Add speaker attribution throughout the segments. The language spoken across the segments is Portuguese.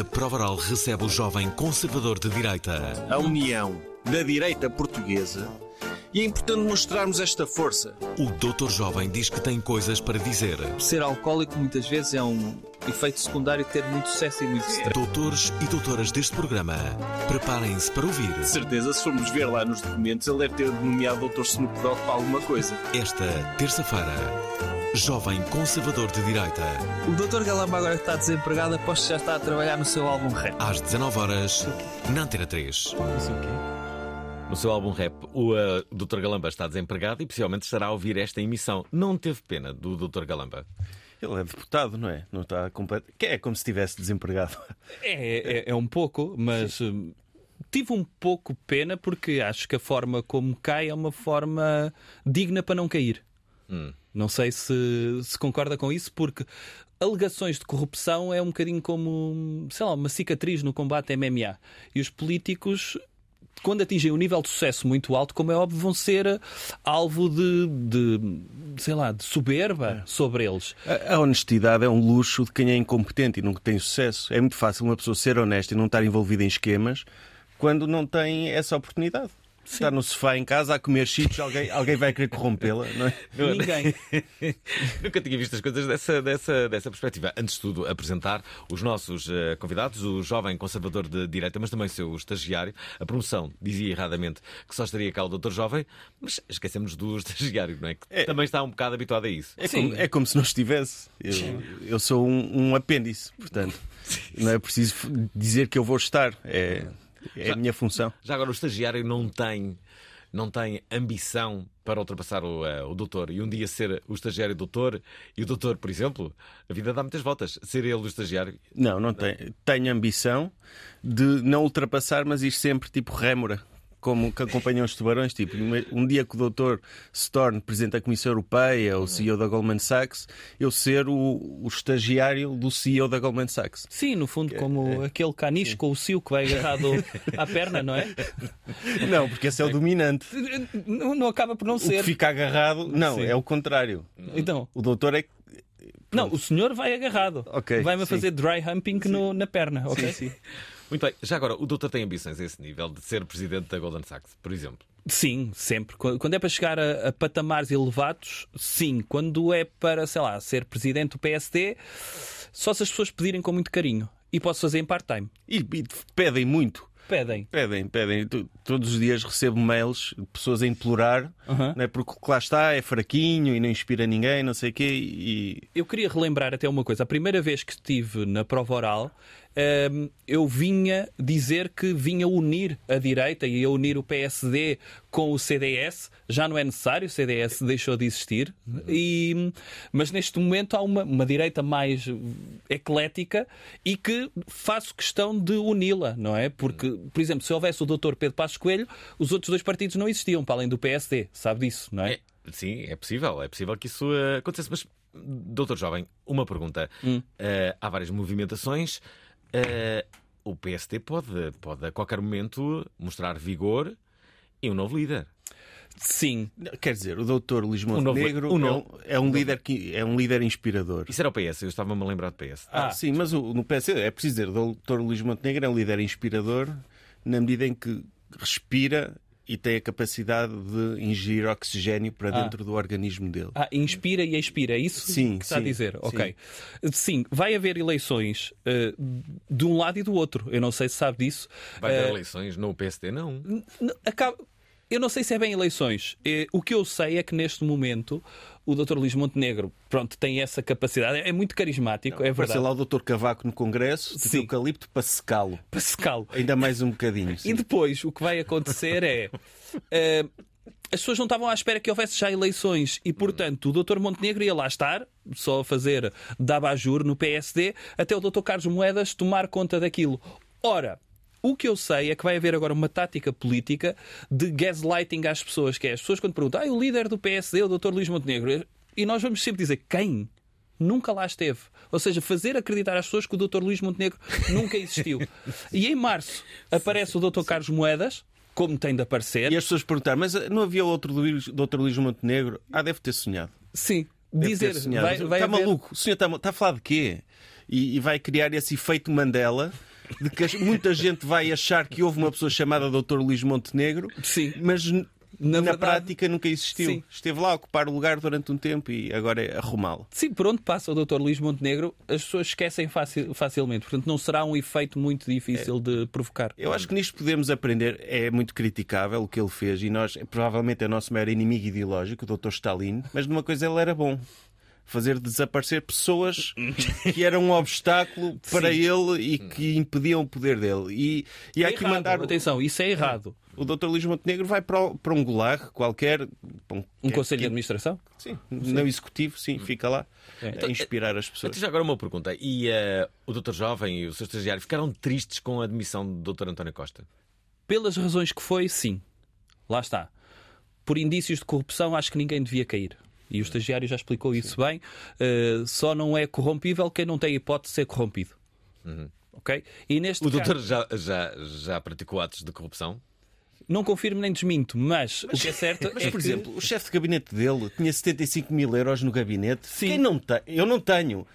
Speaker 1: A Prova Oral recebe o jovem conservador de direita.
Speaker 2: a união da direita portuguesa e é importante mostrarmos esta força.
Speaker 1: O doutor jovem diz que tem coisas para dizer.
Speaker 3: Ser alcoólico muitas vezes é um efeito secundário de ter muito sucesso e muito stress.
Speaker 1: Doutores e doutoras deste programa, preparem-se para ouvir
Speaker 2: De certeza, se formos ver lá nos documentos, ele deve ter nomeado Dr. Snoop Dogg para alguma coisa.
Speaker 1: esta terça-feira. Jovem conservador de direita,
Speaker 3: O Dr. Galamba agora que está desempregado, aposto que já está a trabalhar no seu álbum rap.
Speaker 1: às 19 horas na Antena 3.
Speaker 4: No seu álbum rap, o uh, Dr. Galamba está desempregado e possivelmente estará a ouvir esta emissão. Não teve pena do Dr. Galamba.
Speaker 5: Ele é deputado, não é? Não está completo. Que é como se estivesse desempregado.
Speaker 6: É, é, é um pouco, mas hum, tive um pouco pena porque acho que a forma como cai é uma forma digna para não cair.
Speaker 4: Hum.
Speaker 6: Não sei se, se concorda com isso, porque alegações de corrupção é um bocadinho como, sei lá, uma cicatriz no combate MMA. E os políticos. Quando atingem um nível de sucesso muito alto, como é óbvio, vão ser alvo de, de sei lá, de soberba sobre eles.
Speaker 5: A, a honestidade é um luxo de quem é incompetente e nunca tem sucesso. É muito fácil uma pessoa ser honesta e não estar envolvida em esquemas quando não tem essa oportunidade. Está no sofá em casa a comer chips, alguém, alguém vai querer corrompê-la, não é?
Speaker 6: Ninguém.
Speaker 4: Nunca tinha visto as coisas dessa, dessa, dessa perspectiva. Antes de tudo, apresentar os nossos eh, convidados, o jovem conservador de direita, mas também seu estagiário. A promoção dizia erradamente que só estaria cá o doutor jovem, mas esquecemos do estagiário, não é? Que também está um bocado habituado a isso.
Speaker 5: É como, é como se não estivesse. Eu, eu sou um, um apêndice, portanto, não é preciso dizer que eu vou estar. É, é a minha função.
Speaker 4: Já agora o estagiário não tem, não tem ambição para ultrapassar o, eh, o doutor e um dia ser o estagiário doutor e o doutor, por exemplo, a vida dá muitas voltas. Ser ele o estagiário.
Speaker 5: Não, não tenho. Tenho ambição de não ultrapassar, mas ir sempre tipo rémora. Como que acompanham os tubarões, tipo, um dia que o doutor se torne Presidente da Comissão Europeia ou CEO da Goldman Sachs, eu ser o, o estagiário do CEO da Goldman Sachs.
Speaker 6: Sim, no fundo, como aquele caniche com o cio que vai agarrado à perna, não é?
Speaker 5: Não, porque esse é o dominante.
Speaker 6: Não, não acaba por não
Speaker 5: O que
Speaker 6: ser.
Speaker 5: fica agarrado, não,
Speaker 6: Sim.
Speaker 5: é o contrário.
Speaker 6: Então,
Speaker 5: O doutor é que.
Speaker 6: não, o senhor vai agarrado.
Speaker 5: Ok,
Speaker 6: Vai-me
Speaker 5: sim.
Speaker 6: fazer dry humping no- na perna, ok?
Speaker 5: sim.
Speaker 4: Muito bem. Já agora, o doutor tem ambições a esse nível de ser presidente da Golden Sachs, por exemplo.
Speaker 6: Sim, sempre. Quando é para chegar a, a patamares elevados, sim. Quando é para, sei lá, ser presidente do PSD, só se as pessoas pedirem com muito carinho. E posso fazer em part-time.
Speaker 5: E, e pedem muito.
Speaker 6: Pedem.
Speaker 5: Pedem, pedem. Tu- Todos os dias recebo mails de pessoas a implorar,
Speaker 6: Aham.
Speaker 5: não é? porque o que lá está é fraquinho e não inspira ninguém, não sei o quê. E
Speaker 6: Eu queria relembrar até uma coisa. A primeira vez que estive na prova oral, eu vinha dizer que vinha unir a direita e a unir o PSD com o CDS. Já não é necessário, o CDS deixou de existir. E, mas neste momento há uma, uma direita mais eclética e que faço questão de uni-la, não é? Porque, por exemplo, se houvesse o Dr. Pedro Passos Coelho, os outros dois partidos não existiam, para além do PSD. Sabe disso, não é?
Speaker 4: É, sim, é possível. É possível que isso acontecesse. Mas, doutor Jovem, uma pergunta. Eh, há várias movimentações. Eh, o PSD pode, pode a qualquer momento mostrar vigor e um novo líder.
Speaker 6: Sim.
Speaker 5: quer dizer, o doutor Luís
Speaker 4: Um novo-
Speaker 5: Montenegro
Speaker 4: um
Speaker 5: é,
Speaker 4: novo-
Speaker 5: um, é um líder que é um líder inspirador.
Speaker 4: Isso era o PS, eu estava-me a lembrar do PS.
Speaker 5: Ah, sim, mas o- no PSD é preciso dizer, o doutor Luís Montenegro é um líder inspirador na medida em que respira e tem a capacidade de ingerir oxigênio para
Speaker 6: Ah.
Speaker 5: dentro do organismo dele.
Speaker 6: Ah, inspira e expira, é isso
Speaker 5: Sim,
Speaker 6: que está a
Speaker 5: sim,
Speaker 6: dizer?
Speaker 5: sim.
Speaker 6: Ok. Sim, vai haver eleições eh, de um lado e do outro. Eu não sei se sabe disso.
Speaker 4: Vai ter
Speaker 6: Eh,
Speaker 4: eleições no PSD? Não.
Speaker 6: Acaba- Eu não sei se é bem eleições. Eh, O que eu sei é que neste momento o Dr. Luís Montenegro pronto, tem essa capacidade. É muito carismático, é
Speaker 5: Apareceu
Speaker 6: verdade.
Speaker 5: lá o Dr. Cavaco no Congresso, de eucalipto para secá-lo.
Speaker 6: Para secá-lo.
Speaker 5: Ainda mais um bocadinho. sim.
Speaker 6: E depois o que vai acontecer é. eh, as pessoas não estavam à espera que houvesse já eleições e, portanto, o Dr. Montenegro ia lá estar, só a fazer dabajur no PSD, até o Dr. Carlos Moedas tomar conta daquilo. Ora, o que eu sei é que vai haver agora uma tática política de gaslighting às pessoas, que é as pessoas quando perguntam, ah, o líder do PSD é o Dr. Luís Montenegro, e nós vamos sempre dizer quem? Nunca lá esteve. Ou seja, fazer acreditar às pessoas que o Dr. Luís Montenegro nunca existiu. E em março aparece o Dr. Carlos Moedas, como tem de aparecer.
Speaker 5: E as pessoas perguntaram, mas eh, não havia outro Luís- Dr. Luís Montenegro? Ah, deve ter sonhado.
Speaker 6: Sim,
Speaker 5: Deve
Speaker 6: dizer, vai, vai
Speaker 5: está
Speaker 6: haver-
Speaker 5: maluco? O senhor está, está a falar de quê? E, e vai criar esse efeito Mandela de que muita gente vai achar que houve uma pessoa chamada Dr. Luís Montenegro,
Speaker 6: Sim.
Speaker 5: mas
Speaker 6: Na
Speaker 5: na,
Speaker 6: verdade-
Speaker 5: prática nunca existiu.
Speaker 6: Sim.
Speaker 5: Esteve lá a ocupar o lugar durante um tempo e agora é arrumá-lo.
Speaker 6: Sim, por onde passa o Dr. Luís Montenegro, as pessoas esquecem facil- facilmente. Portanto, não será um efeito muito difícil de provocar.
Speaker 5: Eu acho que nisto podemos aprender. É muito criticável o que ele fez e nós, provavelmente, é o nosso maior inimigo ideológico, o Dr. Stalin, mas numa coisa ele era bom. Fazer desaparecer pessoas que eram um obstáculo para ele e que impediam o poder dele. E, e há
Speaker 6: É
Speaker 5: que
Speaker 6: errado,
Speaker 5: mandar.
Speaker 6: Atenção, isso é errado.
Speaker 5: O Dr. Luís Montenegro vai para, o- para um gulag qualquer.
Speaker 6: Um
Speaker 5: quer-
Speaker 6: conselho de administração?
Speaker 5: Sim, não executivo, sim, fica lá
Speaker 6: É.
Speaker 5: a inspirar as pessoas.
Speaker 4: Então, já agora uma pergunta. E eh, o Dr. Jovem e o seu estagiário ficaram tristes com a admissão do Dr. António Costa?
Speaker 6: Pelas razões que foi, sim. Lá está. Por indícios de corrupção, acho que ninguém devia cair. E o estagiário já explicou isso bem. Uh, só não é corrompível quem não tem hipótese de ser corrompido. Ok? E neste
Speaker 4: O
Speaker 6: caso,
Speaker 4: doutor já, já, já praticou atos de corrupção?
Speaker 6: não confirmo nem desminto, mas, o que é certo
Speaker 5: Mas,
Speaker 6: é
Speaker 5: por
Speaker 6: que...
Speaker 5: exemplo, o chefe de gabinete dele tinha 75 mil euros no gabinete.
Speaker 6: Sim.
Speaker 5: Quem não tem? Eu não tenho.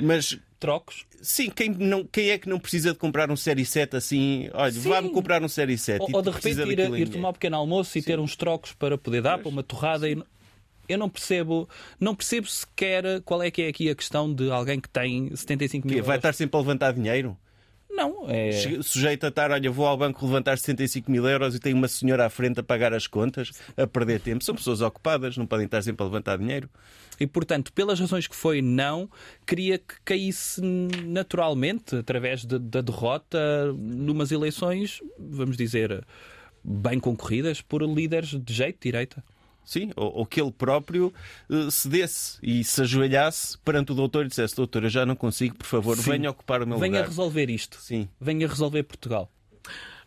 Speaker 5: Mas
Speaker 6: trocos.
Speaker 5: sim, quem, não, quem é que não precisa de comprar um Série 7 assim? Olha,
Speaker 6: Sim.
Speaker 5: vá-me comprar um Série 7.
Speaker 6: Ou, ou de repente ir, ir tomar um pequeno almoço e ter uns trocos para poder dar para uma torrada. E... Eu não percebo, não percebo sequer qual é que é aqui a questão de alguém que tem 75 mil
Speaker 5: Quê? Vai estar sempre a levantar dinheiro?
Speaker 6: Não, é...
Speaker 5: Sujeito a estar, olha, vou ao banco levantar 75 mil euros e tenho uma senhora à frente a pagar as contas, a perder tempo. São pessoas ocupadas, não podem estar sempre a levantar dinheiro.
Speaker 6: E, portanto, pelas razões que foi não, queria que caísse naturalmente, através de- da derrota, numas eleições, vamos dizer, bem concorridas por líderes de jeito, de direita.
Speaker 5: Sim, ou, ou que ele próprio eh, cedesse e se ajoelhasse perante o doutor e dissesse: Doutor, eu já não consigo, por favor,
Speaker 6: Sim.
Speaker 5: venha ocupar o meu
Speaker 6: Venha
Speaker 5: lugar.
Speaker 6: resolver isto.
Speaker 5: Sim.
Speaker 6: Venha resolver Portugal.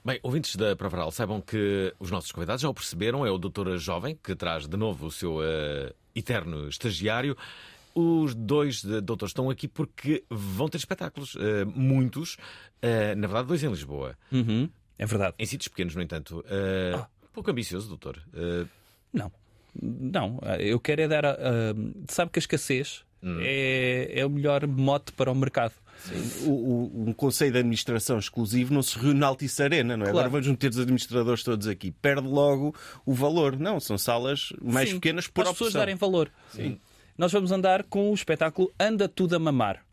Speaker 4: Bem, ouvintes da Provaral, saibam que os nossos convidados já o perceberam, é o doutor Jovem, que traz de novo o seu eh, eterno estagiário. Os dois eh, doutores estão aqui porque vão ter espetáculos, eh, muitos, eh, na verdade, dois em Lisboa.
Speaker 6: Uhum, É verdade.
Speaker 4: Em sítios pequenos, no entanto. Eh, Pouco ambicioso, doutor.
Speaker 6: Não. Não. Eu quero é dar. a- a- sabe que a escassez é, é o melhor mote para o mercado.
Speaker 5: O, o- um conselho de administração exclusivo não se reúne na Altice Arena, não é?
Speaker 6: Claro.
Speaker 5: Agora vamos meter os administradores todos aqui. Perde logo o valor. Não, são salas mais
Speaker 6: Sim,
Speaker 5: pequenas por
Speaker 6: para as pessoas darem valor. Nós vamos andar com o espetáculo Anda Tudo a Mamar.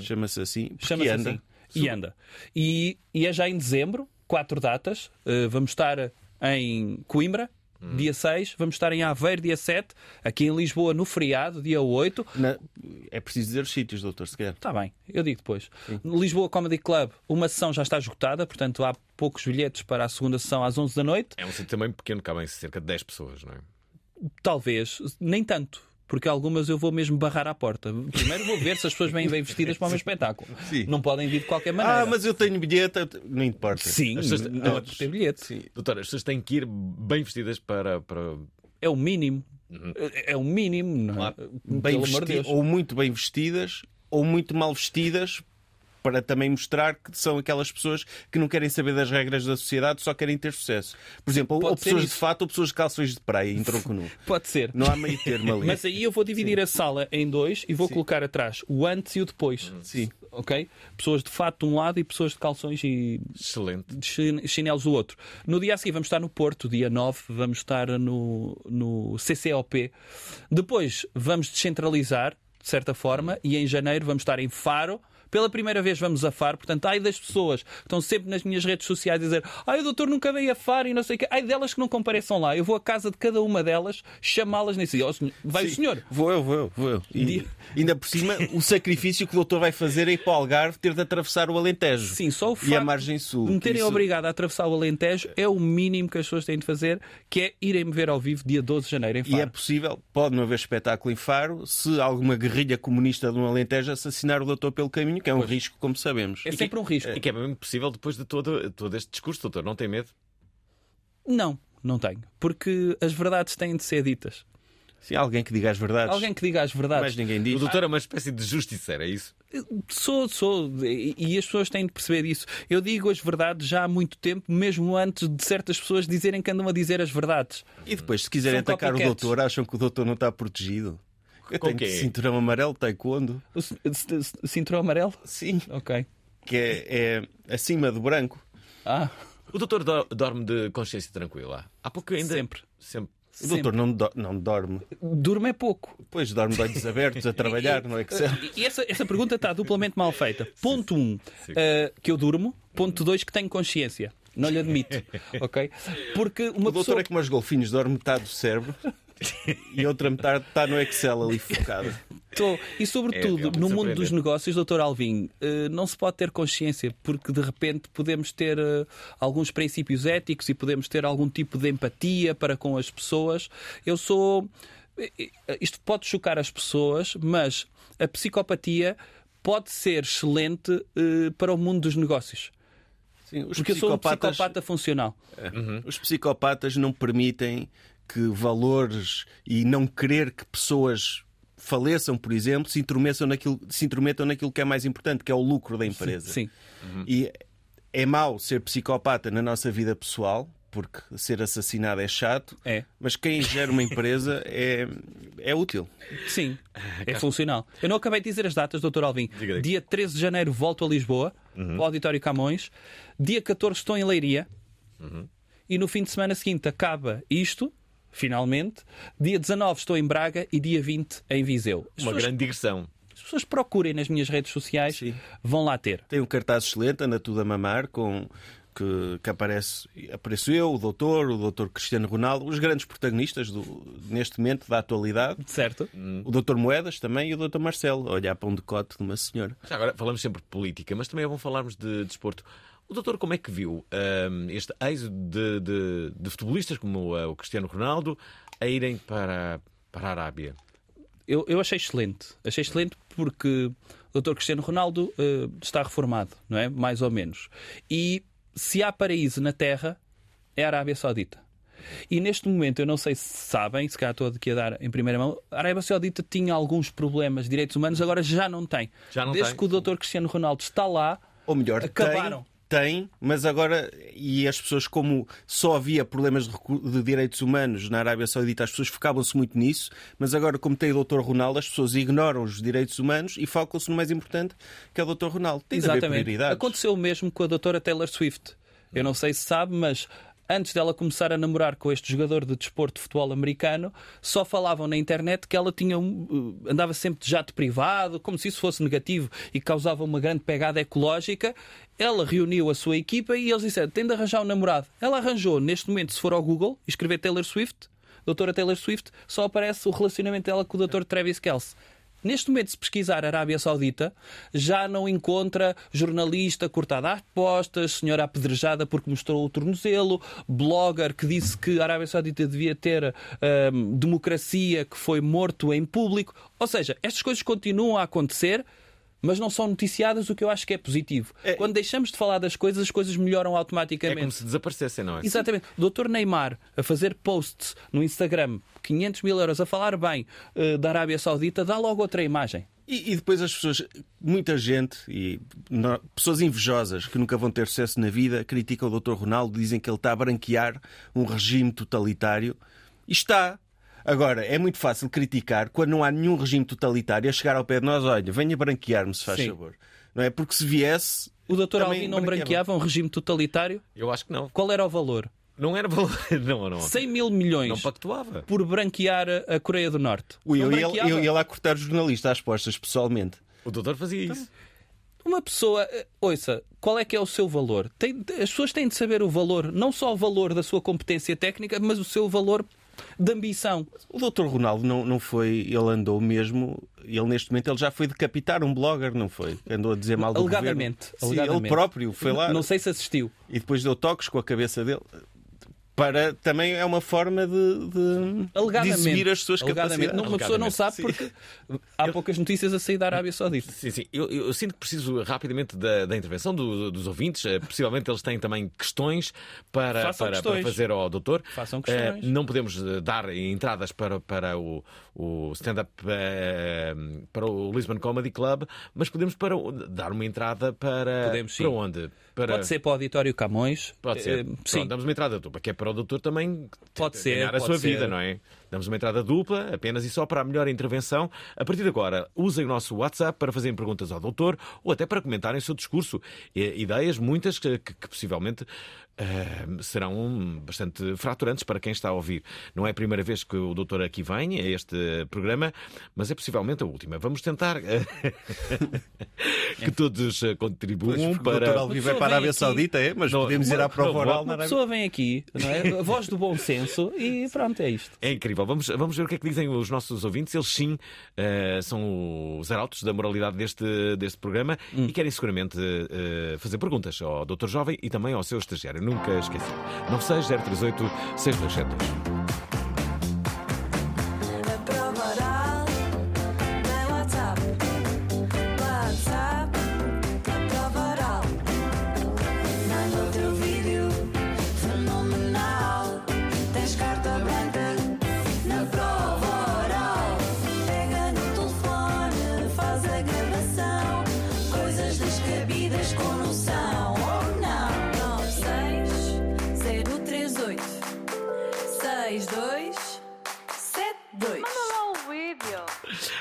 Speaker 5: Chama-se assim.
Speaker 6: Chama-se
Speaker 5: anda.
Speaker 6: assim. E anda. E, e é já em dezembro, quatro datas. Uh, vamos estar em Coimbra, dia 6. Vamos estar em Aveiro, dia 7. Aqui em Lisboa, no feriado, dia 8.
Speaker 5: Na- É preciso dizer os sítios, doutor, se quer.
Speaker 6: Está bem, eu digo depois. Lisboa Comedy Club, uma sessão já está esgotada, portanto há poucos bilhetes para a segunda sessão às 11 da noite.
Speaker 4: é um sítio também pequeno, cabem cerca de 10 pessoas, não é?
Speaker 6: Talvez, nem tanto. Porque algumas eu vou mesmo barrar à porta. Primeiro vou ver se as pessoas vêm bem vestidas para o meu espetáculo.
Speaker 5: Sim.
Speaker 6: Não podem vir de ququalquer maneira.
Speaker 5: Ah, mas eu tenho bilhete. Não importa.
Speaker 6: Sim,
Speaker 4: As pessoas-
Speaker 6: não
Speaker 4: as-
Speaker 6: ter bilhete.
Speaker 4: Doutor, as pessoas têm que ir bem vestidas para. para...
Speaker 6: É o mínimo. É é o mínimo. Não é?
Speaker 5: Bem
Speaker 6: Pelo
Speaker 5: vesti-. Ou muito bem vestidas, ou muito mal vestidas para também mostrar que são aquelas pessoas que não querem saber das regras da sociedade, só querem ter sucesso. Por exemplo,
Speaker 6: Pode
Speaker 5: ou pessoas de
Speaker 6: isso.
Speaker 5: fato ou pessoas de calções de praia em tronco nu.
Speaker 6: Pode ser.
Speaker 5: Não há meio termo ali.
Speaker 6: Mas aí eu vou dividir a sala em dois e vou colocar atrás o antes e o depois.
Speaker 5: Sim.
Speaker 6: Ok? Pessoas de fato de um lado e pessoas de calções e
Speaker 4: Excelente.
Speaker 6: de chin- chinelos do outro. No dia a seguir vamos estar no Porto, dia 9, vamos estar no, no CCOP. Depois vamos descentralizar, de certa forma, e em janeiro vamos estar em Faro. Pela primeira vez vamos a Faro, portanto, ai das pessoas que estão sempre nas minhas redes sociais a dizer ai o doutor nunca veio a Faro e não sei o quê. Ai delas que não compareçam lá. Eu vou à casa de cada uma delas, chamá-las nesse dia. "Ó, senhor, Vai o
Speaker 5: Sim.
Speaker 6: senhor.
Speaker 5: Vou eu, vou eu, vou eu. E,
Speaker 6: Dia-
Speaker 5: ainda por cima, o sacrifício que o doutor vai fazer é ir para o Algarve ter de atravessar o Alentejo.
Speaker 6: Sim, só o facto
Speaker 5: E a margem sul.
Speaker 6: de me terem
Speaker 5: Isso-
Speaker 6: obrigado a atravessar o Alentejo é o mínimo que as pessoas têm de fazer, que é irem me ver ao vivo dia 12 de janeiro em
Speaker 5: E é
Speaker 6: Faro.
Speaker 5: possível, pode não haver espetáculo em Faro, se alguma guerrilha comunista de um Alentejo assassinar o doutor pelo caminho, que é um risco, como sabemos.
Speaker 6: É sempre um risco.
Speaker 4: E que é mesmo possível depois de todo, todo este discurso, doutor. Não tem medo?
Speaker 6: Não, não tenho. Porque as verdades têm de ser ditas.
Speaker 5: Sim, alguém que diga as verdades.
Speaker 6: Alguém que diga as
Speaker 5: Mas
Speaker 6: verdades.
Speaker 5: ninguém
Speaker 4: O
Speaker 5: diz.
Speaker 4: doutor é uma espécie de justiceiro, é isso?
Speaker 6: Sou, sou. E as pessoas têm de perceber isso. Eu digo as verdades já há muito tempo, mesmo antes de certas pessoas dizerem que andam a dizer as verdades.
Speaker 5: E depois, se quiserem
Speaker 6: São
Speaker 5: atacar o
Speaker 6: copycats.
Speaker 5: doutor, acham que o doutor não está protegido? Eu
Speaker 4: Com
Speaker 5: tenho
Speaker 4: quê?
Speaker 5: cinturão amarelo, taekwondo.
Speaker 6: O cinturão amarelo?
Speaker 5: Sim.
Speaker 6: Ok.
Speaker 5: Que é, é acima do branco.
Speaker 6: Ah,
Speaker 4: O doutor do- dorme de consciência tranquila? Há pouco ainda.
Speaker 6: Sempre.
Speaker 4: Sempre.
Speaker 5: O doutor não, do- não dorme.
Speaker 6: Durmo é pouco.
Speaker 5: Depois dorme de olhos abertos a trabalhar no Excel.
Speaker 6: E- E essa, essa pergunta está duplamente mal feita. Ponto 1, um, eh, que eu durmo. Ponto 2, que tenho consciência. Não lhe admito. Ok? Porque uma
Speaker 5: O doutor
Speaker 6: pessoa.
Speaker 5: é como os golfinhos, dorme metade do cérebro e outra metade está no Excel ali focado.
Speaker 6: Tô- E
Speaker 4: É
Speaker 6: sobretudo,
Speaker 4: realmente
Speaker 6: no mundo dos negócios, doutor Alvim, eh, não se pode ter consciência, porque de repente podemos ter eh, alguns princípios éticos e podemos ter algum tipo de empatia para com as pessoas. Eu sou. eh, Isto pode chocar as pessoas, mas a psicopatia pode ser excelente para o mundo dos negócios.
Speaker 5: Sim, os
Speaker 6: Porque eu sou um
Speaker 5: psicopatas-
Speaker 6: psicopata funcional.
Speaker 5: Os psicopatas não permitem que valores e não querer que pessoas faleçam, por exemplo, se intrometam naquilo, se intrometam naquilo que é mais importante, que é o lucro da empresa.
Speaker 6: Sim.
Speaker 5: E é mau ser psicopata na nossa vida pessoal, porque ser assassinado é chato,
Speaker 6: É.
Speaker 5: mas quem gera uma empresa é, é útil.
Speaker 6: Sim, é funcional. Eu não acabei de dizer as datas, Dr. Alvim.
Speaker 4: Diga, diga.
Speaker 6: Dia 13 de janeiro volto a Lisboa, para o Auditório Camões. Dia 14 estou em Leiria. E no fim de semana seguinte acaba isto, finalmente. Dia 19 estou em Braga e dia 20 em Viseu. As
Speaker 4: Uma
Speaker 6: pessoas,
Speaker 4: grande digressão.
Speaker 6: as pessoas procurem nas minhas redes sociais,
Speaker 5: Sim.
Speaker 6: vão lá ter.
Speaker 5: Tem um cartaz excelente, Ana Tudo a Mamar, com, que, que aparece, apareço eu, o doutor, o doutor Cristiano Ronaldo, os grandes protagonistas do, neste momento da atualidade.
Speaker 6: Certo?
Speaker 5: O doutor Moedas também e o doutor Marcelo, a olhar para um decote de uma senhora.
Speaker 4: Já agora falamos sempre de política, mas também é bom falarmos de desporto. O doutor, como é que viu ahm, este êxodo de, de, de futebolistas como ah, o Cristiano Ronaldo a irem para, para a Arábia?
Speaker 6: Eu, eu achei excelente. Achei excelente porque o Dr. Cristiano Ronaldo eh, está reformado, não é? Mais ou menos. E se há paraíso na Terra, é a Arábia Saudita. E neste momento, eu não sei se sabem, se calhar estou aqui a dar em primeira mão, a Arábia Saudita tinha alguns problemas de direitos humanos, agora já não tem.
Speaker 4: Já não
Speaker 6: Desde
Speaker 4: tem?
Speaker 6: que o Dr. Cristiano Ronaldo está lá,
Speaker 5: Ou melhor,
Speaker 6: Acabaram.
Speaker 5: tem, tem, mas agora, e as pessoas, como só havia problemas de, direitos humanos na Arábia Saudita, as pessoas focavam-se muito nisso, mas agora, como tem o doutor Ronaldo, as pessoas ignoram os direitos humanos e focam-se no mais importante, que é o doutor Ronaldo. Tem de haver
Speaker 6: Exatamente.
Speaker 5: prioridades.
Speaker 6: Aconteceu o mesmo com a doutora Taylor Swift. Eu não sei se sabe, mas antes dela começar a namorar com este jogador de desporto de futebol americano, só falavam na internet que ela tinha uh, andava sempre de jato privado, como se isso fosse negativo e causava uma grande pegada ecológica. Ela reuniu a sua equipa e eles disseram: tem de arranjar um namorado. Ela arranjou, neste momento, se for ao Google escrever Taylor Swift, doutora Taylor Swift, só aparece o relacionamento dela com o Dr. Travis Kelce. Neste momento, se pesquisar Arábia Saudita, já não encontra jornalista cortada às postas, senhora apedrejada porque mostrou o tornozelo, blogger que disse que a Arábia Saudita devia ter hum, democracia, que foi morto em público. Ou seja, estas coisas continuam a acontecer. Mas não são noticiadas, o que eu acho que é positivo. Quando deixamos de falar das coisas, as coisas melhoram
Speaker 4: É
Speaker 6: automaticamente.
Speaker 4: como se desaparecessem, não é?
Speaker 6: Exatamente. O Dr. Neymar a fazer posts no Instagram, 500 mil euros, a falar bem eh, da Arábia Saudita, dá logo outra imagem.
Speaker 5: E, e depois as pessoas, muita gente, e no- pessoas invejosas que nunca vão ter sucesso na vida, criticam o Dr. Ronaldo, dizem que ele está a branquear um regime totalitário. E está. Agora, é muito fácil criticar quando não há nenhum regime totalitário a chegar ao pé de nós, olha, venha branquear-me, se faz
Speaker 6: Sim.
Speaker 5: favor. Não é? Porque se viesse.
Speaker 6: O doutor
Speaker 5: Também
Speaker 6: Alvin não
Speaker 5: branqueava.
Speaker 6: branqueava um regime totalitário?
Speaker 4: Eu acho que não.
Speaker 6: Qual era o valor?
Speaker 4: Não era valor. Não, não.
Speaker 6: 100 mil milhões
Speaker 4: Não pactuava.
Speaker 6: por branquear a- Coreia do Norte.
Speaker 5: Ui, eu, ia, eu ia lá cortar o jornalista às postas, pessoalmente.
Speaker 4: O doutor fazia isso.
Speaker 6: Uma pessoa, eh, ouça, qual é que é o seu valor? Tem- as pessoas têm de saber o valor, não só o valor da sua competência técnica, mas o seu valor de ambição.
Speaker 5: O Dr. Ronaldo não, não foi, ele andou mesmo, ele neste momento ele já foi decapitar um blogger, não foi? Andou a dizer mal do
Speaker 6: Alegadamente.
Speaker 5: governo. Sim,
Speaker 6: alegadamente.
Speaker 5: ele próprio foi lá
Speaker 6: Não sei se assistiu.
Speaker 5: e depois deu toques com a cabeça dele. Para, também é uma forma de, de,
Speaker 6: Alegadamente.
Speaker 5: exibir as suas
Speaker 6: Alegadamente.
Speaker 5: capacidades.
Speaker 6: Não, uma pessoa não sabe porque há poucas notícias a sair da Arábia Saudita.
Speaker 4: Sim, sim. Eu, eu sinto que preciso rapidamente da, da intervenção do- dos ouvintes. Eh, Possivelmente eles têm também questões para, para,
Speaker 6: questões.
Speaker 4: para fazer ao doutor.
Speaker 6: Façam
Speaker 4: Eh,
Speaker 6: questões.
Speaker 4: não podemos eh, dar entradas para, para o, o stand-up eh, para o Lisbon Comedy Club, mas podemos para, dar uma entrada para,
Speaker 6: Podemos, sim.
Speaker 4: para onde? Para...
Speaker 6: Pode ser para o Auditório Camões.
Speaker 4: Pode ser. Pronto,
Speaker 6: sim,
Speaker 4: damos uma entrada dupla, que é para o doutor também
Speaker 6: Pode ser,
Speaker 4: ganhar a
Speaker 6: pode
Speaker 4: sua
Speaker 6: ser.
Speaker 4: vida, não é? Damos uma entrada dupla, apenas e só para a melhor intervenção. A partir de agora, usem o nosso WhatsApp para fazerem perguntas ao doutor ou até para comentarem o seu discurso. E- ideias, muitas, que, que- que possivelmente eh, serão bastante fraturantes para quem está a ouvir. Não é a primeira vez que o doutor aqui vem a este programa, mas é possivelmente a última. Vamos tentar eh, que todos eh, contribuam
Speaker 5: Pois, O
Speaker 4: para.
Speaker 5: Alvim vai
Speaker 6: pessoa
Speaker 5: para a Arábia
Speaker 6: aqui-
Speaker 5: Saudita, é? Mas
Speaker 4: Não,
Speaker 5: podemos ir à prova oral na Arábia
Speaker 6: pessoa vem aqui, não é? A voz do bom senso e pronto, é isto.
Speaker 4: É incrível. Vamos, vamos ver o que é que dizem os nossos ouvintes. Eles sim eh, são os arautos da moralidade deste, deste programa
Speaker 6: Hum.
Speaker 4: e querem seguramente eh, fazer perguntas ao Dr. Jovem e também ao seu estagiário. Nunca esqueci. 96038 6272.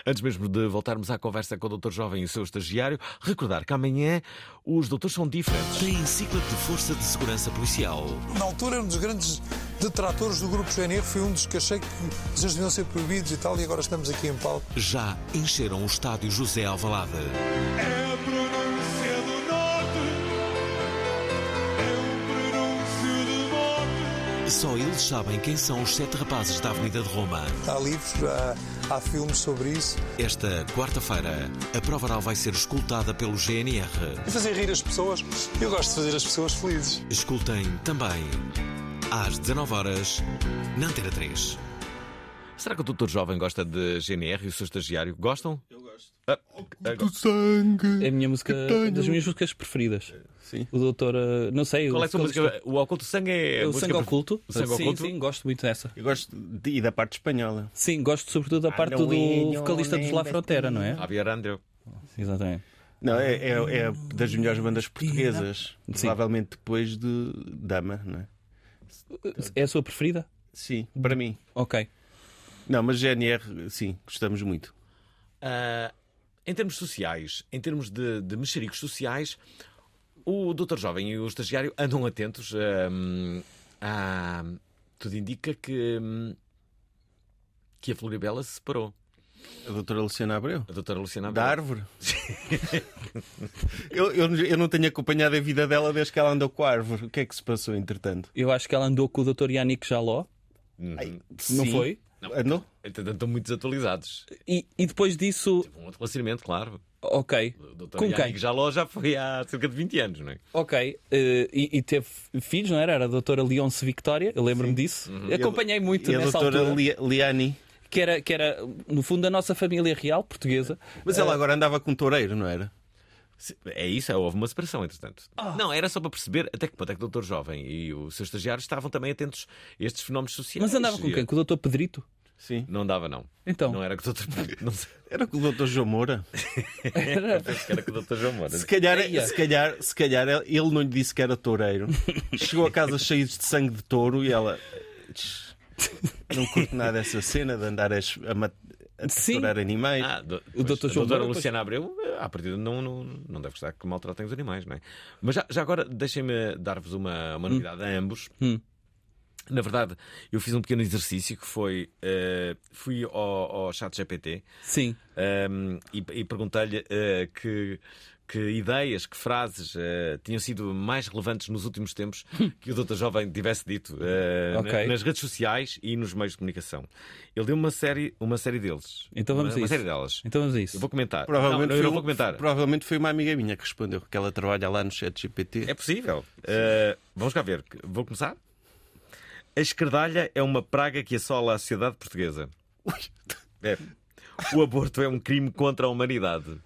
Speaker 4: Antes mesmo de voltarmos à conversa com o Dr. Jovem e o seu estagiário, recordar que amanhã os doutores são diferentes.
Speaker 1: Tem ciclo de Força de Segurança Policial.
Speaker 7: Na altura, um dos grandes detratores do grupo GNR foi um dos que achei que eles deviam ser proibidos e tal, e agora estamos aqui em palco.
Speaker 1: Já encheram o estádio José Alvalade.
Speaker 8: É
Speaker 1: Só eles sabem quem são os sete rapazes da Avenida de Roma.
Speaker 7: Há livros, há, há filmes sobre isso.
Speaker 1: Esta quarta-feira, a prova oral vai ser escutada pelo GNR.
Speaker 7: E fazer rir as pessoas. Eu gosto de fazer as pessoas felizes.
Speaker 1: Escutem também às 19 horas na Antena 3.
Speaker 4: Será que o Dr. Jovem gosta de GNR e o seu estagiário? Gostam? Eu. Ah, agora-
Speaker 5: sangue.
Speaker 6: É a minha música, das minhas músicas preferidas.
Speaker 5: Sim.
Speaker 6: O doutor, eh, não sei.
Speaker 4: Qual é a sua música? O Oculto Sangue é.
Speaker 6: O Sangue Oculto.
Speaker 4: O Sangue
Speaker 6: sim,
Speaker 4: Oculto?
Speaker 6: sim, gosto muito dessa.
Speaker 5: Eu gosto de, e da parte espanhola.
Speaker 6: Sim, gosto sobretudo da parte do
Speaker 5: Andoinho,
Speaker 6: vocalista dos La Frontera, não é?
Speaker 4: Javier Andreu.
Speaker 6: Exatamente.
Speaker 5: Não, é, é, é das melhores bandas portuguesas.
Speaker 6: Sim.
Speaker 5: Provavelmente depois de Dama, não é?
Speaker 6: É a sua preferida?
Speaker 5: Sim, para mim.
Speaker 6: Ok.
Speaker 5: Não, mas GNR, sim, gostamos muito.
Speaker 4: Ah, em termos sociais, em termos de, de mexericos sociais, o doutor Jovem e o estagiário andam atentos. a- tudo indica que, hum, que a Floribela se separou.
Speaker 5: A doutora Luciana Abreu.
Speaker 4: A doutora Luciana
Speaker 5: Da
Speaker 4: Abreu.
Speaker 5: árvore. eu, eu, eu não tenho acompanhado a vida dela desde que ela andou com a árvore. O que é que se passou entretanto?
Speaker 6: Eu acho que ela andou com o Dr. Yannick Jaló,
Speaker 4: Uhum.
Speaker 6: não
Speaker 5: Sim.
Speaker 6: foi?
Speaker 5: Andou?
Speaker 4: Entretanto, estão muito desatualizados.
Speaker 6: E, e depois disso,
Speaker 4: Um outro relacionamento, claro.
Speaker 6: ok.
Speaker 4: O doutor
Speaker 6: Com
Speaker 4: Yannick
Speaker 6: quem?
Speaker 4: Jaló já foi há cerca de 20 anos, não é?
Speaker 6: Ok. eh, e, e teve filhos, não era? Era a doutora Leonce Victória, eu lembro-me disso. Acompanhei muito
Speaker 5: E a
Speaker 6: nessa
Speaker 5: doutora
Speaker 6: altura.
Speaker 5: Li- Liani.
Speaker 6: Que era, que era, no fundo, da nossa família real portuguesa.
Speaker 5: Mas ela agora andava com um toureiro, não era?
Speaker 4: É isso, é, houve uma separação, entretanto.
Speaker 6: Ah.
Speaker 4: Não, era só para perceber até que ponto é que o doutor Jovem e o seu estagiário estavam também atentos a estes fenómenos sociais.
Speaker 6: Mas andava com quem? Com o Dr. Pedrito?
Speaker 5: Sim.
Speaker 4: Não dava, não.
Speaker 6: Então.
Speaker 4: Não era com o Dr. Não.
Speaker 5: Era com o Dr. João Moura.
Speaker 4: Que era com o Dr. João Moura.
Speaker 5: Se calhar, se, calhar, se calhar ele não lhe disse que era toureiro. Chegou a casa cheio de sangue de touro e ela. "Tch, Não curto nada essa cena de andar a, a, a
Speaker 6: Sim.
Speaker 5: torturar animais.
Speaker 4: Ah, do,
Speaker 6: O
Speaker 4: a
Speaker 6: João
Speaker 4: doutora
Speaker 6: Moura,
Speaker 4: Luciana Abreu, eh, à partida, não, não, não deve gostar que maltratem os animais, não é? Mas já, já agora, deixem-me dar-vos uma, uma novidade a ambos.
Speaker 6: Hum.
Speaker 4: Na verdade, eu fiz um pequeno exercício que foi. eh, fui ao, ao chat GPT
Speaker 6: Sim.
Speaker 4: ehm, e, e perguntei-lhe eh, que. Que ideias, que frases eh, tinham sido mais relevantes nos últimos tempos que o Doutor Jovem tivesse dito
Speaker 6: Ok.
Speaker 4: na- nas redes sociais e nos meios de comunicação? Ele deu uma série, uma série deles.
Speaker 6: Então vamos
Speaker 4: uma,
Speaker 6: a
Speaker 4: uma
Speaker 6: isso.
Speaker 4: série delas.
Speaker 6: Então vamos a isso.
Speaker 4: Eu vou comentar.
Speaker 5: Provavelmente,
Speaker 4: não, eu
Speaker 5: foi
Speaker 4: não
Speaker 5: um-
Speaker 4: vou comentar.
Speaker 5: provavelmente foi uma amiga minha que respondeu, que ela trabalha lá no chat GPT.
Speaker 4: É possível. Uh, vamos cá ver. Vou começar? A esquerdalha é uma praga que assola a sociedade portuguesa. É. O aborto é um crime contra a humanidade.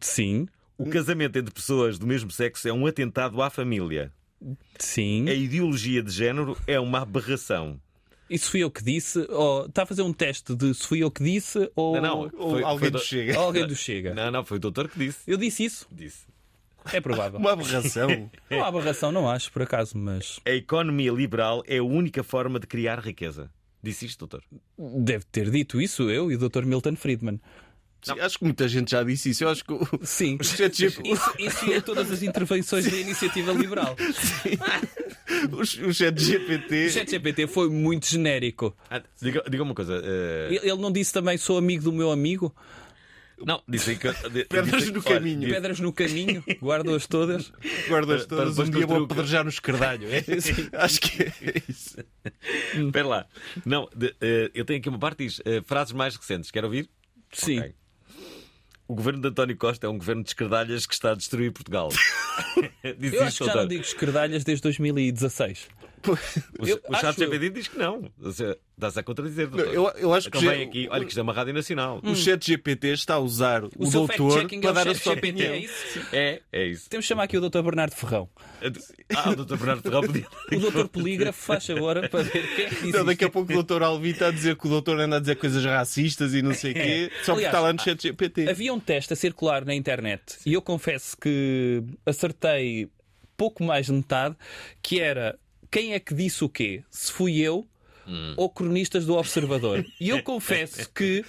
Speaker 6: Sim.
Speaker 4: O casamento entre pessoas do mesmo sexo é um atentado à família.
Speaker 6: Sim.
Speaker 4: A ideologia de género é uma aberração.
Speaker 6: Isso fui eu que disse? Ou está a fazer um teste de se fui eu que disse ou,
Speaker 4: Não, não.
Speaker 5: Ou
Speaker 4: Foi-
Speaker 5: alguém
Speaker 4: foi
Speaker 5: do Chega.
Speaker 6: ou alguém do Chega?
Speaker 4: Não, não, foi o doutor que disse.
Speaker 6: Eu disse isso?
Speaker 4: Disse.
Speaker 6: É provável.
Speaker 5: Uma aberração.
Speaker 6: Há aberração, não acho, por acaso, mas
Speaker 4: A economia liberal é a única forma de criar riqueza. Disse isto, doutor?
Speaker 6: deve ter dito isso eu e o Dr. Milton Friedman.
Speaker 5: Sim, acho que muita gente já disse isso. Eu acho que o,
Speaker 6: Sim.
Speaker 5: o chat GPT,
Speaker 6: Isso, isso em todas as intervenções da iniciativa liberal.
Speaker 5: o, o chat GPT
Speaker 6: O ChatGPT foi muito genérico.
Speaker 4: Ah, diga, diga uma coisa. uh,
Speaker 6: ele não disse também sou amigo do meu amigo?
Speaker 4: Não, aí que.
Speaker 5: Pedras
Speaker 4: disse-
Speaker 5: no
Speaker 4: olha,
Speaker 5: caminho.
Speaker 6: Pedras no caminho, guardo-as todas.
Speaker 5: guardas
Speaker 4: Para-
Speaker 5: todas.
Speaker 4: para
Speaker 5: Um dia vou apedrejar no escardalho. É? Acho que é isso.
Speaker 4: Espera lá. Não, de- eh, eu tenho aqui uma parte diz eh, frases mais recentes. Quer ouvir?
Speaker 6: Sim.
Speaker 4: Ok. O governo de António Costa é um governo de esquerdalhas que está a destruir Portugal. Diz
Speaker 6: Eu acho
Speaker 4: isto,
Speaker 6: que já não digo esquerdalhas desde 2016.
Speaker 4: O,
Speaker 6: eu
Speaker 4: o chat. GPT diz que não. Dá-se a contradizer, doutor.
Speaker 5: Eu, eu acho que
Speaker 4: Então
Speaker 5: já-
Speaker 4: vem aqui, olha que isto é uma rádio nacional.
Speaker 5: o chat GPT está a usar o,
Speaker 6: O seu
Speaker 5: doutor
Speaker 6: é
Speaker 5: para
Speaker 6: o
Speaker 5: dar a
Speaker 6: chat
Speaker 5: sua
Speaker 6: GPT,
Speaker 5: opinião.
Speaker 6: é isso?
Speaker 4: É, é isso.
Speaker 6: Temos de chamar aqui o Dr. Bernardo Ferrão.
Speaker 4: Ah, o doutor Bernardo Ferrão podia.
Speaker 6: O Dr. Polígrafo, faz favor, para ver quem é que
Speaker 5: Não, daqui a pouco o doutor Alvi está a dizer que o doutor anda a dizer coisas racistas e não sei o quê, só porque
Speaker 6: Aliás,
Speaker 5: está lá no chat GPT.
Speaker 6: Havia um teste a circular na internet e eu confesso que acertei pouco mais de metade, que era quem é que disse o quê? Se fui eu ou cronistas do Observador. E eu confesso que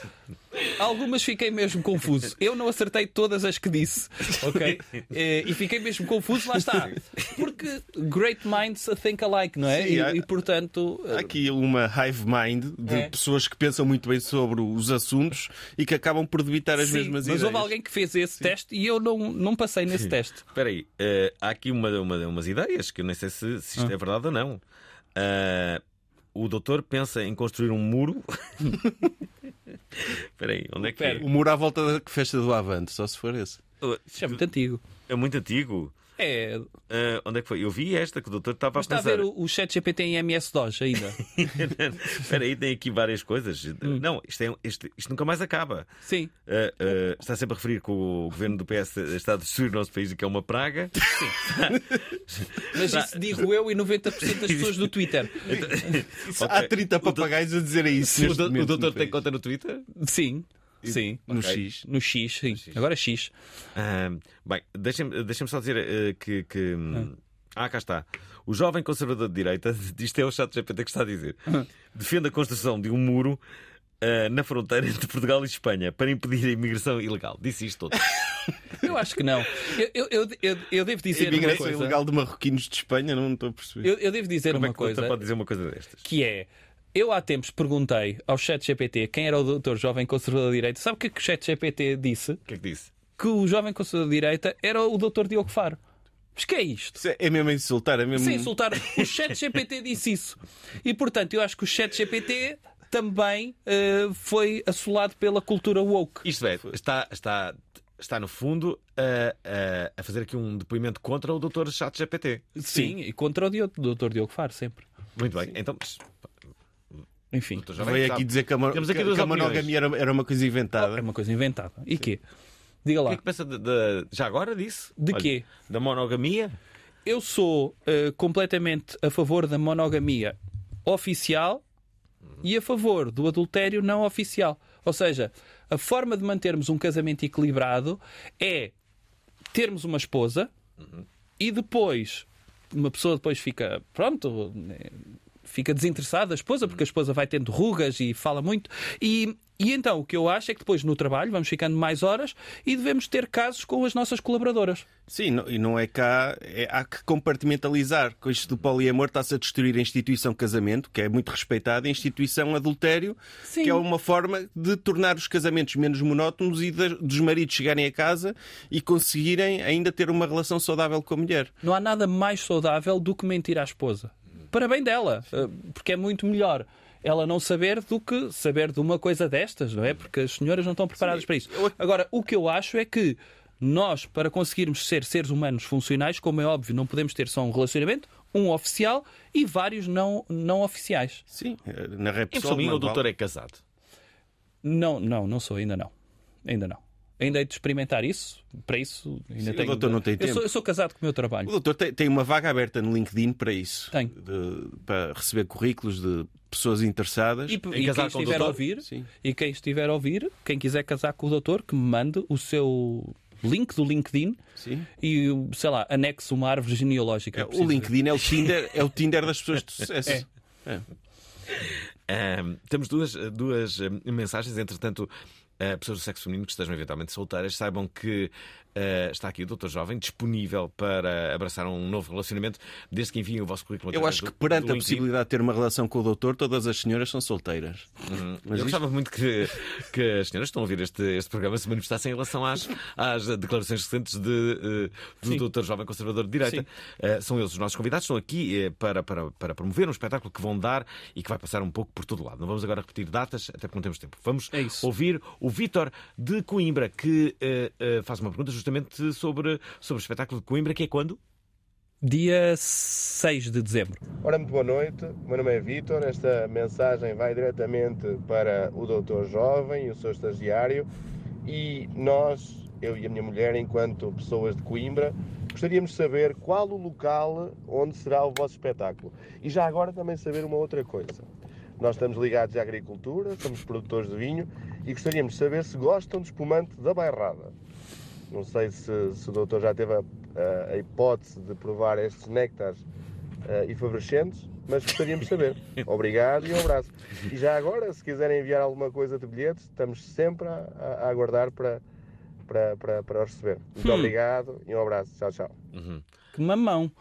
Speaker 6: algumas fiquei mesmo confuso. Eu não acertei todas as que disse, ok? Eh, E fiquei mesmo confuso, lá está. Porque great minds think alike, não é?
Speaker 5: Sim,
Speaker 6: e,
Speaker 5: há-
Speaker 6: e, portanto.
Speaker 5: Há aqui uma hive mind de
Speaker 6: É.
Speaker 5: pessoas que pensam muito bem sobre os assuntos e que acabam por debitar as
Speaker 6: Sim,
Speaker 5: mesmas
Speaker 6: mas
Speaker 5: ideias.
Speaker 6: houve alguém que fez esse teste e eu não, não passei nesse teste.
Speaker 4: Espera aí, eh, há aqui uma, uma- umas ideias que eu nem sei se, se isto é verdade ou não. Ah, o doutor pensa em construir um muro. Espera aí, onde é que é?
Speaker 5: O muro à volta da festa do Avante, só se for esse.
Speaker 6: Isso é muito antigo.
Speaker 4: É muito antigo.
Speaker 6: É,
Speaker 4: Ah, onde é que foi? Eu vi esta que o doutor estava a
Speaker 6: mas está a
Speaker 4: pensar.
Speaker 6: ver o, o chat GPT em MS-DOS ainda.
Speaker 4: Espera aí, tem aqui várias coisas.
Speaker 6: Hum.
Speaker 4: Não, isto, é, isto, isto nunca mais acaba.
Speaker 6: Sim.
Speaker 4: Ah, ah, está sempre a referir que o governo do PS está a destruir o nosso país e que é uma praga.
Speaker 6: Mas isso digo eu e 90% das pessoas do Twitter.
Speaker 5: Há
Speaker 4: Ok.
Speaker 5: 30 papagaios a dizer isso.
Speaker 4: O, do- o doutor tem
Speaker 5: país.
Speaker 4: conta no Twitter?
Speaker 6: Sim. Sim.
Speaker 5: No
Speaker 4: Ok.
Speaker 5: X.
Speaker 6: No X, sim. Agora X.
Speaker 4: Ah, bem, deixem-me deixem só dizer eh, que. que, hum, Ah, cá está. O jovem conservador de direita, isto é o chat GPT que está a dizer, defende a construção de um muro ah, na fronteira entre Portugal e Espanha para impedir a imigração ilegal. Disse isto todo.
Speaker 6: Eu acho que não. Eu, eu, eu, eu, eu devo dizer uma
Speaker 5: imigração
Speaker 6: coisa.
Speaker 5: ilegal de marroquinos de Espanha, não estou a perceber.
Speaker 6: Eu, eu devo dizer
Speaker 4: Como é
Speaker 6: uma
Speaker 4: que o doutor
Speaker 6: coisa.
Speaker 4: pode dizer uma coisa destas?
Speaker 6: que é. Eu há tempos perguntei ao chat GPT quem era o doutor jovem conservador de direita. Sabe o que, é que o chat GPT disse?
Speaker 4: O que é que disse?
Speaker 6: Que o jovem conservador de direita era o doutor Diogo Faro. Mas que é isto?
Speaker 5: É- É mesmo insultar, é mesmo.
Speaker 6: Sem insultar. O chat GPT disse isso. E portanto, eu acho que o chat GPT também eh, foi assolado pela cultura woke.
Speaker 4: Isto é, está, está, está no fundo a, a, a fazer aqui um depoimento contra o doutor chat GPT.
Speaker 6: Sim, e contra o doutor Diogo Faro, sempre.
Speaker 4: Muito bem, então.
Speaker 6: Enfim,
Speaker 4: doutor já
Speaker 5: Veio
Speaker 4: sabe.
Speaker 5: aqui dizer que a, mo-
Speaker 4: Temos aqui
Speaker 5: que- que a monogamia era, era uma coisa
Speaker 6: é
Speaker 5: inventada.
Speaker 6: uma coisa inventada. E quê? Diga
Speaker 4: O que
Speaker 6: lá.
Speaker 4: é que pensa de, de- já agora disso?
Speaker 6: De
Speaker 4: Olha,
Speaker 6: quê?
Speaker 4: Da monogamia?
Speaker 6: Eu sou eh, completamente a favor da monogamia oficial e a favor do adultério não oficial. Ou seja, a forma de mantermos um casamento equilibrado é termos uma esposa e depois uma pessoa depois fica, pronto, fica desinteressada da esposa, porque a esposa vai tendo rugas e fala muito. E, e então o que eu acho é que depois no trabalho vamos ficando mais horas e devemos ter casos com as nossas colaboradoras.
Speaker 5: Sim, não- e não é cá. é- há que compartimentalizar. Com isto do poliamor está-se a destruir a instituição casamento, que é muito respeitada, e a instituição adultério,
Speaker 6: Sim.
Speaker 5: que é uma forma de tornar os casamentos menos monótonos e de- dos maridos chegarem a casa e conseguirem ainda ter uma relação saudável com a mulher.
Speaker 6: Não há nada mais saudável do que mentir à esposa. Parabéns dela, eh, porque é muito melhor ela não saber do que saber de uma coisa destas, não é? Porque as senhoras não estão preparadas para isso. Agora, o que eu acho é que nós, para conseguirmos ser seres humanos funcionais, como é óbvio, não podemos ter só um relacionamento, um oficial e vários não, não oficiais.
Speaker 5: Sim, na
Speaker 4: Em
Speaker 5: Repsol.
Speaker 4: Minha, o
Speaker 5: não
Speaker 4: doutor é casado.
Speaker 6: Não, não, não sou, ainda não. Ainda não. Ainda hei de experimentar isso. Para isso, ainda
Speaker 5: Sim, o
Speaker 6: tenho.
Speaker 5: doutor não tem
Speaker 6: eu
Speaker 5: tempo.
Speaker 6: Sou, eu sou casado com o meu trabalho.
Speaker 5: O doutor tem, tem uma vaga aberta no LinkedIn para isso.
Speaker 6: Tem.
Speaker 5: De- para receber currículos de pessoas interessadas.
Speaker 6: E,
Speaker 4: Em
Speaker 6: e quem
Speaker 4: o
Speaker 6: estiver a ouvir,
Speaker 5: Sim.
Speaker 6: e quem estiver a ouvir, quem quiser casar com o doutor, que me mande o seu link do LinkedIn
Speaker 5: Sim.
Speaker 6: e, sei lá, anexe uma árvore genealógica.
Speaker 5: É, o. LinkedIn é o Tinder, é o Tinder das pessoas de sucesso.
Speaker 6: É.
Speaker 4: Ahm, temos duas, duas ahm, mensagens, entretanto, pessoas do sexo feminino que estejam eventualmente solteiras, saibam que ah, está aqui o Doutor Jovem disponível para abraçar um novo relacionamento, desde que enviem o vosso currículo.
Speaker 5: Eu acho que
Speaker 4: do-
Speaker 5: perante
Speaker 4: do
Speaker 5: a possibilidade de ter uma relação com o doutor, todas as senhoras são solteiras.
Speaker 4: Uhum.
Speaker 5: Mas
Speaker 4: Eu
Speaker 5: isto-
Speaker 4: gostava muito que, que as senhoras que estão a ouvir este, este programa se manifestassem em relação às, às declarações recentes de, eh, do. Doutor Jovem Conservador de Direita. Eh, são eles os nossos convidados, estão aqui para, para, para promover um espetáculo que vão dar e que vai passar um pouco por todo lado. Não vamos agora repetir datas, até porque não temos tempo. Vamos
Speaker 6: É
Speaker 4: ouvir o Vítor de Coimbra, que faz uma pergunta justamente sobre, sobre o espetáculo de Coimbra, que é quando?
Speaker 6: Dia 6 de dezembro.
Speaker 9: Ora, muito boa noite. O meu nome é Vítor. Esta mensagem vai diretamente para o doutor jovem e o seu estagiário. E nós, eu e a minha mulher, enquanto pessoas de Coimbra, gostaríamos de saber qual o local onde será o vosso espetáculo. E já agora também saber uma outra coisa. Nós estamos ligados à agricultura, somos produtores de vinho e gostaríamos de saber se gostam de espumante da bairrada. Não sei se, se o doutor já teve a, a- a hipótese de provar estes néctares eh, efervescentes, mas gostaríamos de saber. Obrigado e um abraço. E já agora, se quiserem enviar alguma coisa de bilhetes, estamos sempre a, a- aguardar para, para, para, para os receber. Muito
Speaker 6: Hum.
Speaker 9: obrigado e um abraço. Tchau, tchau.
Speaker 6: Que mamão.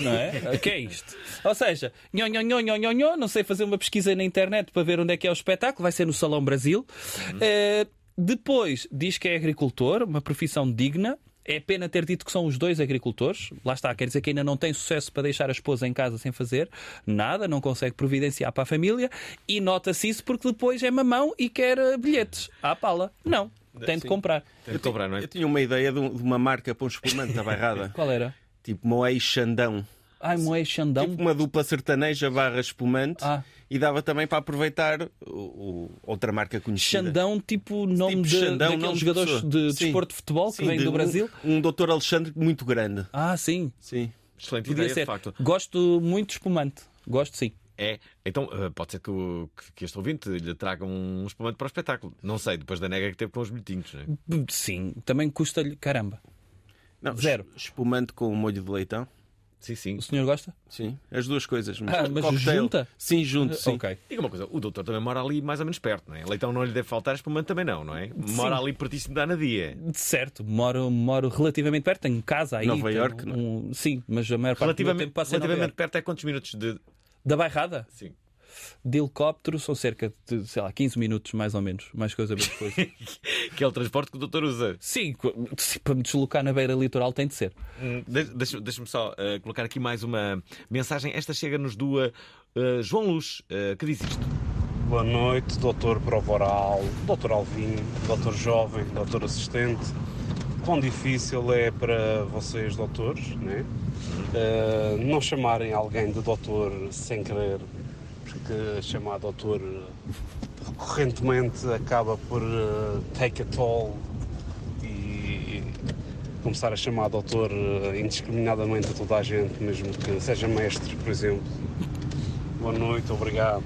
Speaker 6: Não é? O que é isto? Ou seja, nho, nho, nho, nho, nho, nho, não sei fazer uma pesquisa na internet para ver onde é que é o espetáculo, vai ser no Salão Brasil. Eh, depois diz que é agricultor, uma profissão digna. É pena ter dito que são os dois agricultores. Lá está, quer dizer que ainda não tem sucesso para deixar a esposa em casa sem fazer nada, não consegue providenciar para a família. E nota-se isso porque depois é mamão e quer eh, bilhetes. À pala. Não, tem de comprar.
Speaker 4: Tem de cobrar, não é?
Speaker 5: Eu tinha uma ideia de, um- uma marca para um espumante da bairrada.
Speaker 6: Qual era?
Speaker 5: tipo Moé Xandão.
Speaker 6: Ai, Moé Xandão.
Speaker 5: Tipo uma dupla sertaneja barra espumante.
Speaker 6: Ah.
Speaker 5: E dava também para aproveitar o, o- outra marca conhecida.
Speaker 6: Xandão, tipo nome
Speaker 5: Tipo
Speaker 6: de,
Speaker 5: Xandão,
Speaker 6: daqueles
Speaker 5: nome de
Speaker 6: jogadores
Speaker 5: pessoa.
Speaker 6: de
Speaker 5: Sim.
Speaker 6: desporto de futebol que
Speaker 5: Sim,
Speaker 6: vêm
Speaker 5: de
Speaker 6: do
Speaker 5: um-
Speaker 6: Brasil.
Speaker 5: Um, doutor Alexandre muito grande.
Speaker 6: Ah, sim.
Speaker 5: Sim.
Speaker 4: Excelente
Speaker 6: Podia
Speaker 4: ideia,
Speaker 6: ser.
Speaker 4: de facto.
Speaker 6: Gosto muito de espumante. Gosto sim.
Speaker 4: É, então eh, pode ser que, o- que- que este ouvinte lhe traga um espumante para o espetáculo. Não sei, depois da nega que teve com os bilhetinhos. Não é?
Speaker 6: Sim. Também custa-lhe. Caramba.
Speaker 5: Não,
Speaker 6: Zero.
Speaker 5: es- Espumante com um molho de leitão.
Speaker 4: Sim, sim.
Speaker 6: O senhor gosta?
Speaker 5: Sim. As duas coisas.
Speaker 6: Ah, mas
Speaker 5: Cocktail.
Speaker 6: junta?
Speaker 5: Sim, junto, sim.
Speaker 6: Ok.
Speaker 4: Diga uma coisa, o doutor também mora ali mais ou menos perto, não é? Leitão não lhe deve faltar, espumante também não, não é? Mora
Speaker 6: Sim.
Speaker 4: ali pertíssimo da Anadia.
Speaker 6: Certo. Moro, moro relativamente perto. Tenho casa aí.
Speaker 5: Nova
Speaker 6: tenho
Speaker 5: Iorque,
Speaker 6: um- Sim, mas a maior parte do tempo passa
Speaker 4: relativamente perto é quantos minutos de.
Speaker 6: Da Bairrada?
Speaker 4: Sim.
Speaker 6: De helicóptero são cerca de, sei lá, 15 minutos mais ou menos. Mais coisa, menos coisa.
Speaker 4: que é o transporte que o doutor usa.
Speaker 6: sim, para me deslocar na beira litoral tem de ser.
Speaker 4: Hum, de- Deixa- Deixa-me só eh, colocar aqui mais uma mensagem. Esta chega-nos do eh, João Luz, eh, que diz isto.
Speaker 10: Boa noite, doutor Provoral, doutor Alvim, doutor Jovem, doutor Assistente. Quão difícil é para vocês, doutores, né? Eh, não chamarem alguém de doutor sem querer, porque chamar doutor eh, recorrentemente acaba por eh, take a toll e começar a chamar doutor eh, indiscriminadamente a toda a gente, mesmo que seja mestre, por exemplo. Boa noite, obrigado.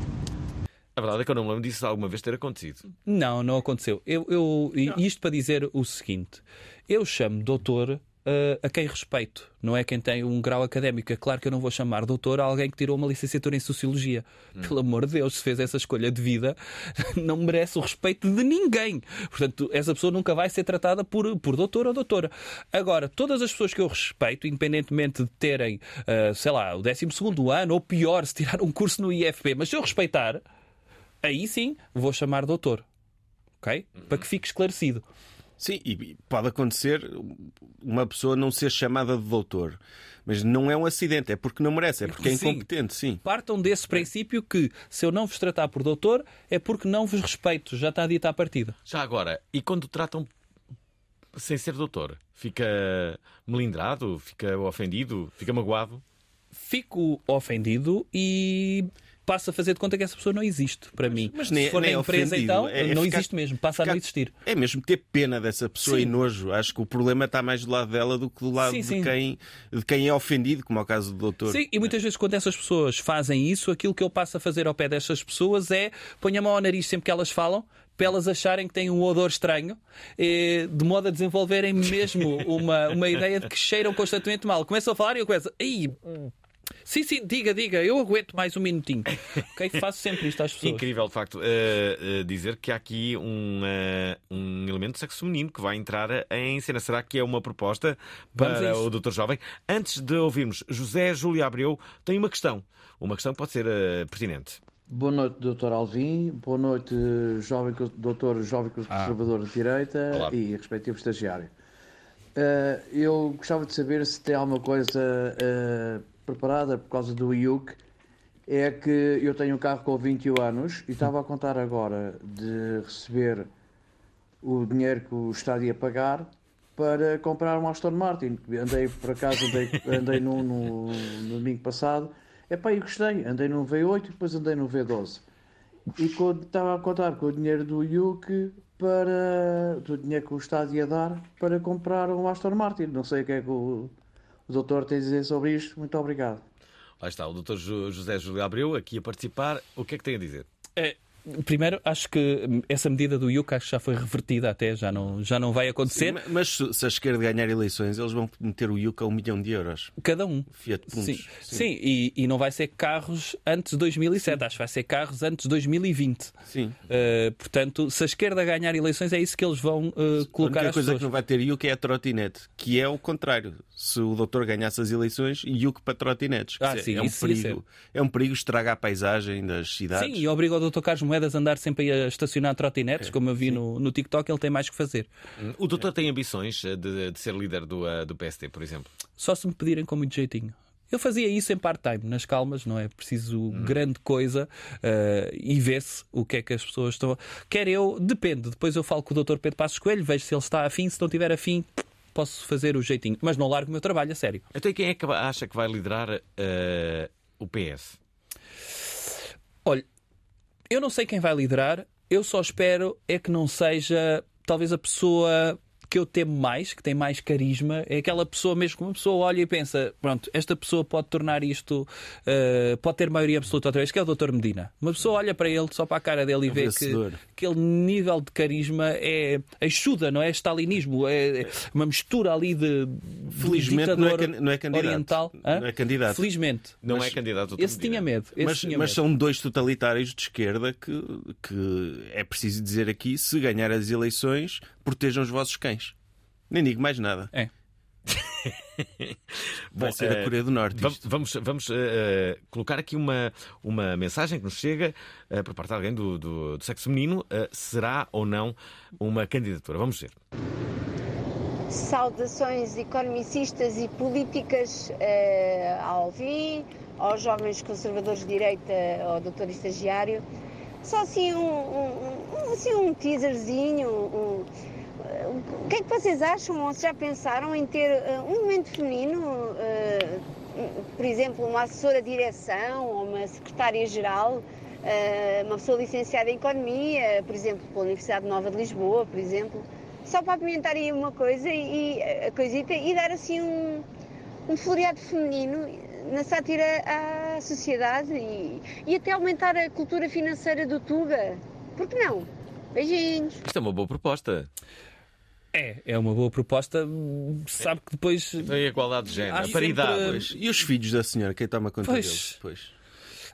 Speaker 4: A verdade é que eu não me lembro disso alguma vez ter acontecido.
Speaker 6: Não, não aconteceu. Eu, eu, e Isto para dizer o seguinte: eu chamo doutor uh, a quem respeito, não é quem tem um grau académico. É claro que eu não vou chamar doutor a alguém que tirou uma licenciatura em Sociologia. Pelo amor de Deus, se fez essa escolha de vida, não merece o respeito de ninguém. Portanto, essa pessoa nunca vai ser tratada por, por doutor ou doutora. Agora, todas as pessoas que eu respeito, independentemente de terem, uh, sei lá, o 12 ano, ou pior, se tirar um curso no IFP, mas se eu respeitar, aí sim vou chamar doutor. Ok? Para que fique esclarecido.
Speaker 5: Sim, e pode acontecer uma pessoa não ser chamada de doutor. Mas não é um acidente, é porque não merece, é porque é incompetente, sim.
Speaker 6: Partam desse princípio que se eu não vos tratar por doutor é porque não vos respeito. Já está dita à partida.
Speaker 4: Já agora, e quando tratam sem ser doutor? Fica melindrado? Fica ofendido? Fica magoado?
Speaker 6: Fico ofendido e passo a fazer de conta que essa pessoa não existe para mim.
Speaker 5: Mas nem,
Speaker 6: se for
Speaker 5: nem
Speaker 6: na
Speaker 5: é
Speaker 6: empresa,
Speaker 5: ofendido,
Speaker 6: então,
Speaker 5: é- é
Speaker 6: não
Speaker 5: ficar-
Speaker 6: existe mesmo. Passa a não
Speaker 5: ficar-
Speaker 6: existir.
Speaker 5: É mesmo ter pena dessa pessoa
Speaker 6: Sim.
Speaker 5: e nojo. Acho que o problema está mais do lado dela do que do lado
Speaker 6: Sim,
Speaker 5: de,
Speaker 6: sim.
Speaker 5: Quem, de quem é ofendido, como é o caso do doutor.
Speaker 6: Sim, e muitas vezes quando essas pessoas fazem isso, aquilo que eu passo a fazer ao pé destas pessoas é ponho a mão ao nariz sempre que elas falam, para elas acharem que têm um odor estranho, eh, de modo a desenvolverem mesmo uma, uma ideia de que cheiram constantemente mal. Começam a falar e eu começo, Ei, sim, sim, diga, diga, eu aguento mais um minutinho. Ok? Faço sempre isto às pessoas.
Speaker 4: Incrível, de facto, eh, eh, dizer que há aqui um, eh, um elemento de sexo feminino que vai entrar em cena. Será que é uma proposta para o Doutor Jovem? Antes de ouvirmos José Júlio Abreu, tem uma questão. Uma questão que pode ser pertinente.
Speaker 11: Boa noite, Dr. Alvim. Boa noite, jovem, doutor jovem conservador de direita
Speaker 4: Olá.
Speaker 11: e respectivo estagiário. Eh, eu gostava de saber se tem alguma coisa eh, preparada por causa do IUC. É que eu tenho um carro com 21 anos e estava a contar agora de receber o dinheiro que o Estado ia pagar para comprar um Aston Martin. Andei, por acaso, andei, andei no, no domingo passado. Epá, eu gostei. Andei num V8 e depois andei num V12. E quando estava a contar com o dinheiro do IUC para... do dinheiro que o Estado ia dar para comprar um Aston Martin. Não sei o que é que o, o doutor tem a dizer sobre isto. Muito obrigado.
Speaker 4: Lá está, o Dr. Ju- José Júlio Abreu aqui a participar. O que é que tem a dizer?
Speaker 6: É, primeiro, acho que essa medida do IUC acho que já foi revertida até, já não, já não vai acontecer.
Speaker 5: Sim, mas se a esquerda ganhar eleições, eles vão meter o IUC a um milhão de euros.
Speaker 6: Cada um.
Speaker 5: Fiat Puntos.
Speaker 6: Sim, sim. e, e não vai ser carros antes de 2007, acho que vai ser carros antes de 2020.
Speaker 5: Sim.
Speaker 6: Uh, portanto, se a esquerda ganhar eleições, é isso que eles vão uh,
Speaker 5: A
Speaker 6: colocar
Speaker 5: única
Speaker 6: às
Speaker 5: coisa
Speaker 6: pessoas.
Speaker 5: que não vai ter IUC é a trotinete, que é o contrário. Se o doutor ganhasse as eleições, IUC para trotinetes.
Speaker 6: Ah, sim,
Speaker 5: é um
Speaker 6: isso
Speaker 5: perigo. É um perigo estragar a paisagem das cidades.
Speaker 6: Sim, e obriga o Dr. Carlos Moedas a andar sempre a estacionar trotinetes, como eu vi no, no TikTok, ele tem mais que fazer.
Speaker 4: O doutor tem ambições eh, de, de ser líder do, eh, do PST, por exemplo?
Speaker 6: Só se me pedirem com muito jeitinho. Eu fazia isso em part-time, nas calmas, não é preciso grande coisa eh, e vê-se o que é que as pessoas estão. Quer eu, depende. Depois eu falo com o Dr. Pedro Passos Coelho, vejo se ele está afim, se não tiver afim, posso fazer o jeitinho. Mas não largo o meu trabalho, a sério.
Speaker 4: Então, e quem é que acha que vai liderar eh, o PS?
Speaker 6: Olha, eu não sei quem vai liderar, eu só espero é que não seja talvez a pessoa que eu temo mais, que tem mais carisma, é aquela pessoa mesmo que uma pessoa olha e pensa, pronto, esta pessoa pode tornar isto, eh, pode ter maioria absoluta outra vez, que é o Dr. Medina. Uma pessoa olha para ele, só para a cara dele e vê que aquele nível de carisma é ajuda, não é stalinismo, é uma mistura ali de, de
Speaker 5: Felizmente não é can- não é candidato.
Speaker 6: oriental. Hã?
Speaker 5: Não é candidato.
Speaker 6: Felizmente.
Speaker 4: Não
Speaker 5: Mas
Speaker 4: é candidato. Dr.
Speaker 6: Esse
Speaker 4: Medina.
Speaker 6: tinha medo. Esse
Speaker 5: Mas,
Speaker 6: tinha
Speaker 5: mas
Speaker 6: medo.
Speaker 5: são dois totalitários de esquerda que, que é preciso dizer aqui: se ganhar as eleições, protejam os vossos cães. Nem digo mais nada.
Speaker 6: É.
Speaker 5: Vai
Speaker 4: Bom,
Speaker 5: ser a
Speaker 4: eh,
Speaker 5: Coreia do Norte.
Speaker 4: Vamos,
Speaker 5: isto.
Speaker 4: vamos, vamos, eh, eh, colocar aqui uma, uma mensagem que nos chega eh, por parte de alguém do, do, do sexo feminino. Eh, será ou não uma candidatura? Vamos ver.
Speaker 12: Saudações economicistas e políticas eh, ao Alvim, aos jovens conservadores de direita, ao doutor estagiário. Só assim um, um- um- assim um teaserzinho. um- o que é que vocês acham ou já pensaram em ter eh, um momento feminino, eh, por exemplo, uma assessora de direção ou uma secretária-geral, eh, uma pessoa licenciada em Economia, por exemplo, pela Universidade Nova de Lisboa, por exemplo, só para apimentar aí uma coisa e a coisita e dar assim um, um floreado feminino na sátira à sociedade e, e até aumentar a cultura financeira do Tuga. Por que não? Beijinhos.
Speaker 4: Isto é uma boa proposta.
Speaker 6: É, é uma boa proposta. Sabe que depois.
Speaker 4: Então, a igualdade de género, a paridade.
Speaker 6: sempre-.
Speaker 5: E os filhos da senhora, quem toma conta
Speaker 6: Pois.
Speaker 5: deles? Pois.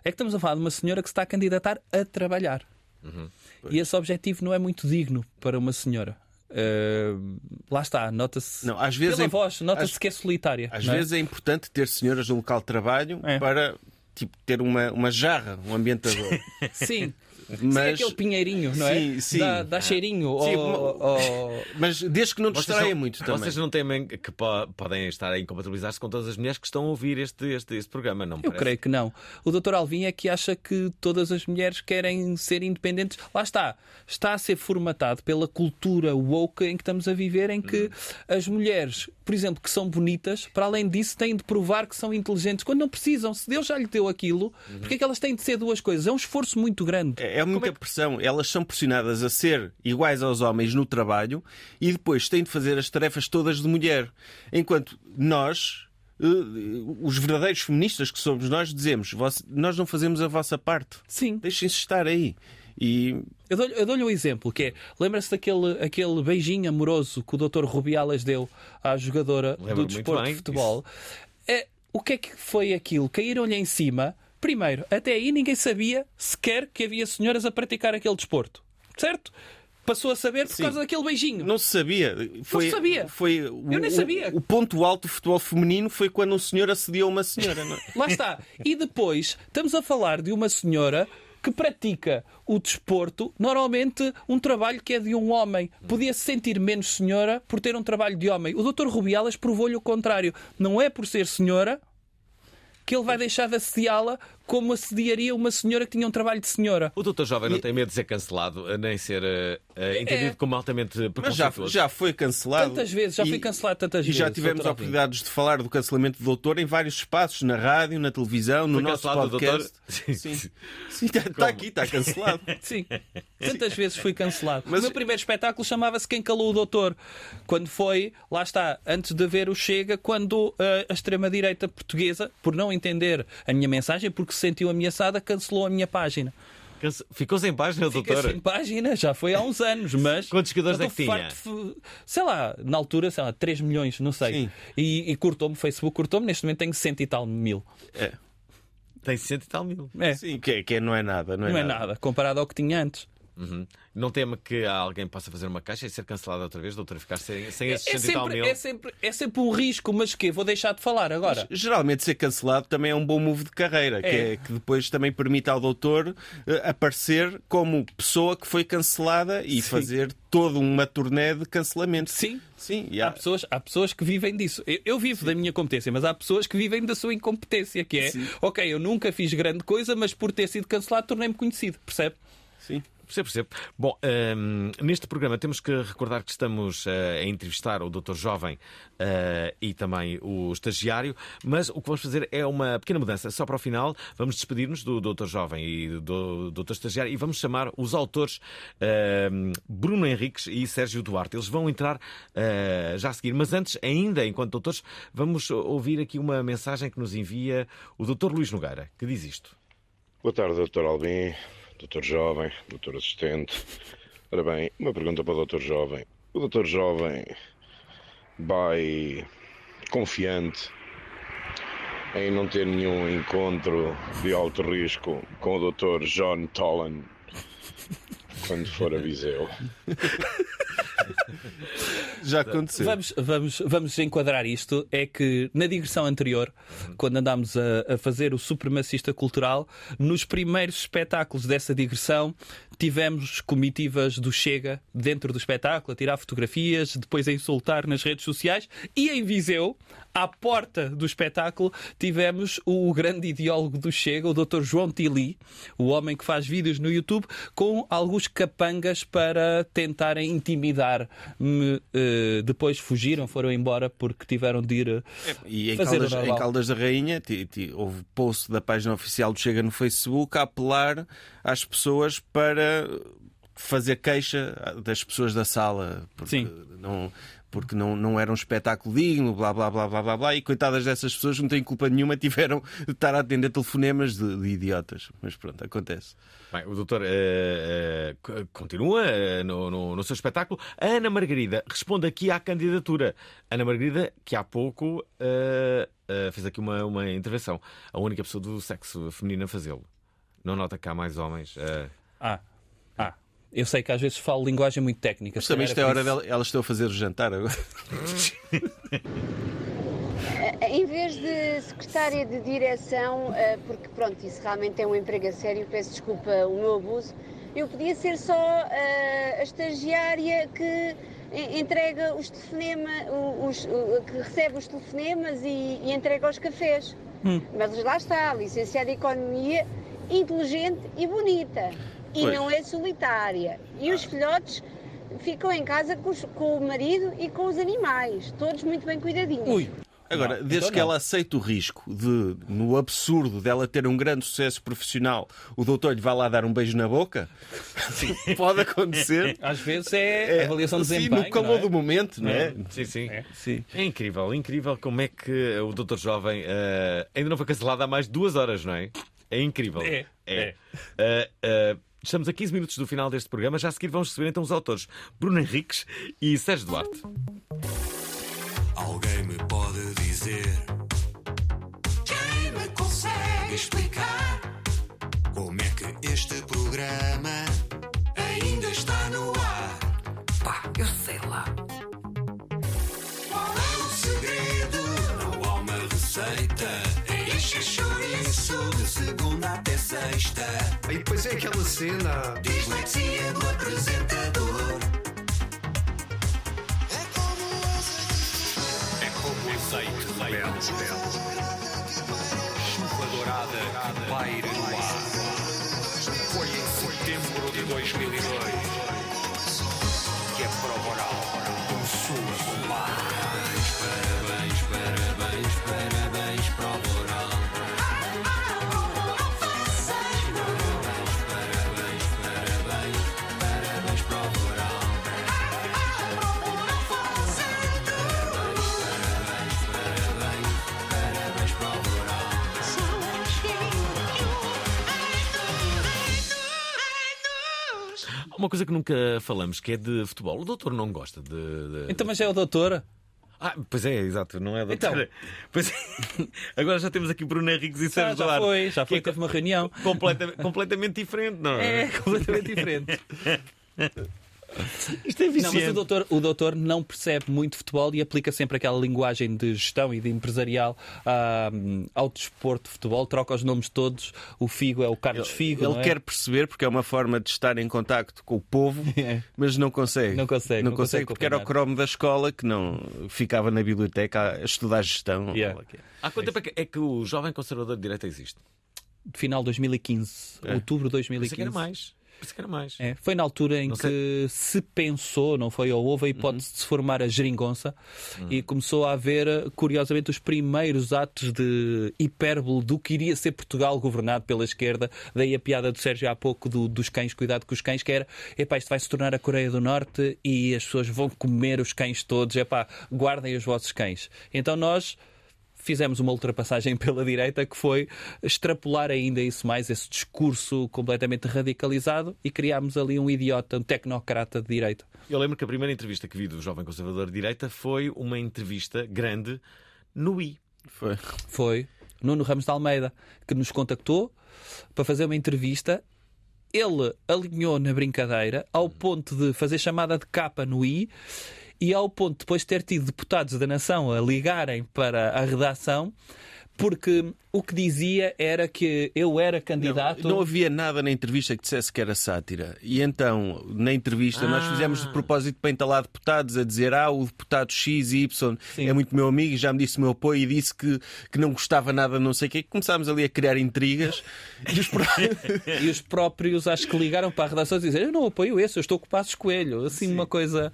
Speaker 6: É que estamos a falar de uma senhora que se está a candidatar a trabalhar.
Speaker 4: Uhum.
Speaker 6: E esse objetivo não é muito digno para uma senhora. Uh, lá está, nota-se.
Speaker 5: Não, às vezes
Speaker 6: Pela
Speaker 5: é-
Speaker 6: voz, nota-se
Speaker 5: às-
Speaker 6: que é solitária.
Speaker 5: Às
Speaker 6: não é?
Speaker 5: vezes é importante ter senhoras no local de trabalho para tipo, ter uma, uma jarra, um ambientador.
Speaker 6: Sim.
Speaker 5: Mas-
Speaker 6: Sim, aquele pinheirinho, não é?
Speaker 5: Sim, sim.
Speaker 6: Dá, dá cheirinho.
Speaker 5: Sim,
Speaker 6: ao- ao-
Speaker 5: Mas desde que não distraia muito também.
Speaker 4: Vocês não temem que po- podem estar a incompatibilizar-se com todas as mulheres que estão a ouvir este, este, este programa, não
Speaker 6: Eu
Speaker 4: parece?
Speaker 6: creio que não. O Dr. Alvim é que acha que todas as mulheres querem ser independentes. Lá está. Está a ser formatado pela cultura woke em que estamos a viver, em que as mulheres, por exemplo, que são bonitas, para além disso, têm de provar que são inteligentes quando não precisam. Se Deus já lhe deu aquilo, porque é que elas têm de ser duas coisas? É um esforço muito grande.
Speaker 5: É é muita pressão. Elas são pressionadas a ser iguais aos homens no trabalho e depois têm de fazer as tarefas todas de mulher. Enquanto nós, eh, os verdadeiros feministas que somos nós, dizemos: "Vós- nós não fazemos a vossa parte.
Speaker 6: Sim.
Speaker 5: Deixem-se estar aí. E
Speaker 6: Eu dou-lhe dou-lhe um exemplo, que é, lembra-se daquele aquele beijinho amoroso que o Dr. Rubiales deu à jogadora do desporto
Speaker 4: bem
Speaker 6: de futebol? É, o que é que foi aquilo? Caíram-lhe em cima. Primeiro, até aí ninguém sabia sequer que havia senhoras a praticar aquele desporto. Certo? Passou a saber por causa daquele beijinho.
Speaker 5: não se sabia. Foi,
Speaker 6: sabia.
Speaker 5: Foi o,
Speaker 6: Eu nem
Speaker 5: o-
Speaker 6: sabia.
Speaker 5: O, ponto alto do futebol feminino foi quando um senhor assediou uma senhora. não é?
Speaker 6: Lá está. E depois estamos a falar de uma senhora que pratica o desporto, normalmente um trabalho que é de um homem. Podia se sentir menos senhora por ter um trabalho de homem. O Dr. Rubiales provou-lhe o contrário. Não é por ser senhora que ele vai deixar de assediá-la como assediaria uma senhora que tinha um trabalho de senhora.
Speaker 4: O doutor jovem não tem medo de ser cancelado, nem ser eh, entendido
Speaker 6: É.
Speaker 4: como altamente
Speaker 5: Mas já,
Speaker 4: preconceituoso.
Speaker 5: já foi cancelado.
Speaker 6: Tantas vezes, já
Speaker 5: E-
Speaker 6: fui cancelado tantas
Speaker 5: E
Speaker 6: vezes.
Speaker 5: já tivemos oportunidades de falar do cancelamento do doutor em vários espaços, na rádio, na televisão, no
Speaker 4: Foi
Speaker 5: nosso podcast.
Speaker 4: doutor?
Speaker 5: Sim, Sim, está, está aqui, está cancelado.
Speaker 6: Sim. Tantas vezes fui cancelado.
Speaker 5: Mas-
Speaker 6: O meu primeiro espetáculo chamava-se Quem Calou o Doutor. Quando foi, lá está, antes de ver o Chega, quando eh, a extrema-direita portuguesa, por não entender a minha mensagem, porque se sentiu ameaçada, cancelou a minha página.
Speaker 4: Ficou sem página,
Speaker 6: Fiquei
Speaker 4: doutor?
Speaker 6: sem página, já foi há uns anos, mas.
Speaker 4: Quantos seguidores é que tinha?
Speaker 6: de- Sei lá, na altura, sei lá, 3 milhões, não sei. E, e cortou-me, o Facebook cortou-me, neste momento tenho 100 e tal mil.
Speaker 5: É.
Speaker 4: Tem 60 e tal mil.
Speaker 6: É.
Speaker 5: Sim, que, é- que é- não é nada. Não é,
Speaker 6: Não é nada, comparado ao que tinha antes.
Speaker 4: Uhum. Não teme que alguém possa fazer uma caixa e ser cancelado outra vez, doutor? Ficar sem, sem esses
Speaker 6: É
Speaker 4: 60 tal
Speaker 6: sempre,
Speaker 4: mil?
Speaker 6: é, sempre, é sempre um risco, mas que Vou deixar de falar agora.
Speaker 5: Geralmente ser cancelado também é um bom move de carreira, que,
Speaker 6: É.
Speaker 5: é, que depois também permite ao doutor eh, aparecer como pessoa que foi cancelada e
Speaker 6: Sim.
Speaker 5: fazer toda uma turnê de cancelamento.
Speaker 6: Sim.
Speaker 5: Sim, e
Speaker 6: Há pessoas, há pessoas que vivem disso. Eu, eu vivo da minha competência, mas há pessoas que vivem da sua incompetência, que é, ok, eu nunca fiz grande coisa, mas por ter sido cancelado tornei-me conhecido, percebe?
Speaker 4: Percebo, percebo. Bom, hum, neste programa temos que recordar que estamos eh, a entrevistar o doutor jovem eh, e também o estagiário, mas o que vamos fazer é uma pequena mudança. Só para o final, vamos despedir-nos do doutor jovem e do doutor estagiário e vamos chamar os autores hum, Bruno Henriques e Sérgio Duarte. Eles vão entrar eh, já a seguir, mas antes, ainda enquanto doutores, vamos ouvir aqui uma mensagem que nos envia o doutor Luís Nogueira, que diz isto.
Speaker 13: Boa tarde, Dr. Albim, Dr. Jovem, Dr. Assistente. Ora bem, uma pergunta para o Dr. Jovem. O Dr. Jovem vai confiante em não ter nenhum encontro de alto risco com o Dr. John Tolan quando for a Viseu.
Speaker 5: Já aconteceu.
Speaker 6: Vamos, vamos, vamos enquadrar isto. É que na digressão anterior, quando andámos a, a fazer o supremacista cultural, nos primeiros espetáculos dessa digressão, tivemos comitivas do Chega dentro do espetáculo, a tirar fotografias, depois a insultar nas redes sociais. E em Viseu, à porta do espetáculo, tivemos o grande ideólogo do Chega, o Dr. João Tili, o homem que faz vídeos no YouTube, com alguns capangas para tentarem intimidar-me. Eh, depois fugiram, foram embora porque tiveram de ir eh,
Speaker 5: E em
Speaker 6: fazer
Speaker 5: Caldas, em. Caldas da Rainha ti- ti- houve post da página oficial do Chega no Facebook a apelar às pessoas para fazer queixa das pessoas da sala. Porque Não, porque não, não era um espetáculo digno, blá blá blá blá blá blá, e coitadas dessas pessoas não têm culpa nenhuma, tiveram de estar a atender telefonemas de, de idiotas. Mas pronto, acontece.
Speaker 4: Bem, o doutor eh, eh, continua eh, no, no- no seu espetáculo. A Ana Margarida responde aqui à candidatura. Ana Margarida, que há pouco fez aqui uma, uma intervenção. A única pessoa do sexo feminino a fazê-lo. Não nota que há mais homens.
Speaker 6: ah. Eu sei que às vezes falo linguagem muito técnica.
Speaker 5: Mas também isto é a
Speaker 6: por
Speaker 5: hora
Speaker 6: isso-
Speaker 5: dela, elas estão a fazer o jantar agora.
Speaker 12: Em vez de secretária de direção, eh, porque pronto, isso realmente é um emprego a sério, peço desculpa o meu abuso, eu podia ser só eh, a estagiária que entrega os telefonemas, os, que recebe os telefonemas e, e entrega os cafés. Mas lá está, licenciada em Economia, inteligente e bonita. E
Speaker 5: Pois.
Speaker 12: não é solitária. E os filhotes ficam em casa com, os- com o marido e com os animais, todos muito bem cuidadinhos.
Speaker 5: Agora,
Speaker 12: Não,
Speaker 5: desde
Speaker 12: então
Speaker 5: que
Speaker 12: não.
Speaker 5: ela aceite o risco de, no absurdo dela ter um grande sucesso profissional, o doutor lhe vai lá dar um beijo na boca, pode acontecer.
Speaker 6: Às vezes é, avaliação de
Speaker 5: sim,
Speaker 6: desempenho.
Speaker 5: no calor
Speaker 6: é?
Speaker 5: do momento, não é?
Speaker 4: Sim, sim.
Speaker 5: Sim.
Speaker 4: É incrível, incrível como é que o doutor Jovem eh, ainda não foi cancelado há mais de duas horas, não é? É incrível.
Speaker 6: É, é.
Speaker 4: Eh, eh, estamos a 15 minutos do final deste programa. Já a seguir vamos receber então os autores Bruno Henriques e Sérgio Duarte.
Speaker 8: Alguém me pode dizer Quem me consegue explicar Como é que este programa Ainda está no ar Pá, eu sei lá Qual é o segredo? Não há uma receita É encher chouriço De segunda até sexta. E depois é aquela cena. Dislexia do apresentador.
Speaker 14: É como azeite. De mel. Chuva dourada que paira no ar. Foi em setembro de 2002
Speaker 4: Uma coisa que nunca falamos que é de futebol. O doutor não gosta de. de-
Speaker 6: Então, mas é o doutora.
Speaker 4: Ah, pois é, exato, não é doutor.
Speaker 6: Então.
Speaker 4: Pois é. Agora já temos aqui Bruno Henriques e
Speaker 6: Já,
Speaker 4: Sérgio
Speaker 6: já
Speaker 4: Duarte.
Speaker 6: foi, já foi,
Speaker 4: é
Speaker 6: teve uma reunião.
Speaker 4: Completamente, completamente diferente, não é?
Speaker 6: É, completamente diferente.
Speaker 4: Isto é
Speaker 6: Não, mas o doutor, o doutor não percebe muito futebol e aplica sempre aquela linguagem de gestão e de empresarial ah, ao desporto de futebol, troca os nomes todos. O Figo é o Carlos Figo.
Speaker 5: Ele
Speaker 6: não é?
Speaker 5: quer perceber porque é uma forma de estar em contacto com o povo, mas não consegue.
Speaker 6: Não consegue,
Speaker 5: Não,
Speaker 6: não
Speaker 5: consegue
Speaker 6: consegue
Speaker 5: porque era o cromo da escola que não ficava na biblioteca a estudar gestão.
Speaker 6: Yeah.
Speaker 4: Há quanto tempo é que, é que o jovem conservador de direita existe?
Speaker 6: Final de 2015,
Speaker 4: É.
Speaker 6: outubro de
Speaker 4: Pensei
Speaker 6: 2015.
Speaker 4: que era mais. Pensei que era mais.
Speaker 6: É, foi na altura em
Speaker 4: Não
Speaker 6: que se pensou, não foi? Ou houve a hipótese de se formar a geringonça e começou a haver, curiosamente, os primeiros atos de hipérbole do que iria ser Portugal governado pela esquerda. Daí a piada do Sérgio há pouco do- dos cães, cuidado com os cães, que era: epá, isto vai se tornar a Coreia do Norte e as pessoas vão comer os cães todos, epá, guardem os vossos cães. Então nós fizemos uma ultrapassagem pela direita que foi extrapolar ainda isso mais, esse discurso completamente radicalizado e criámos ali um idiota, um tecnocrata de direita.
Speaker 4: Eu lembro que a primeira entrevista que vi do jovem conservador de direita foi uma entrevista grande no I.
Speaker 5: Foi.
Speaker 6: Foi Nuno Ramos de Almeida que nos contactou para fazer uma entrevista. Ele alinhou na brincadeira ao ponto de fazer chamada de capa no I e ao ponto de depois ter tido deputados da nação a ligarem para a redação porque o que dizia era que eu era candidato.
Speaker 5: Não havia nada na entrevista que dissesse que era sátira. E então, na entrevista, nós
Speaker 6: Ah.
Speaker 5: fizemos de propósito para entalar deputados a dizer: Ah, o deputado X e Y é muito meu amigo, já me disse o meu apoio e disse que, que não gostava nada, não sei o quê. Começámos ali a criar intrigas. E os pró-
Speaker 6: E os próprios acho que ligaram para a redação e dizer eu não apoio esse, eu estou com o Passos Coelho. Assim, uma coisa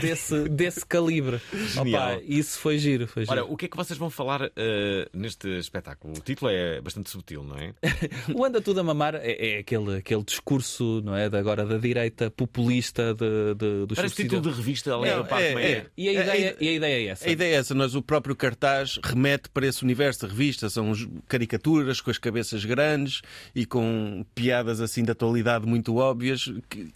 Speaker 6: desse, desse calibre. Opa, isso foi giro. Foi giro.
Speaker 4: Ora, o que é que vocês vão falar eh, neste deste espetáculo? O título é bastante subtil, não é?
Speaker 6: O Anda Tudo a Mamar é, é aquele, aquele discurso, não é? De agora da direita populista de, de, dos
Speaker 4: Parece
Speaker 6: subsídios.
Speaker 4: título de revista, além da parte meia.
Speaker 6: E a ideia, e a ideia é essa.
Speaker 5: A ideia é essa, mas o próprio cartaz remete para esse universo da revista. São caricaturas com as cabeças grandes e com piadas assim de atualidade muito óbvias. que-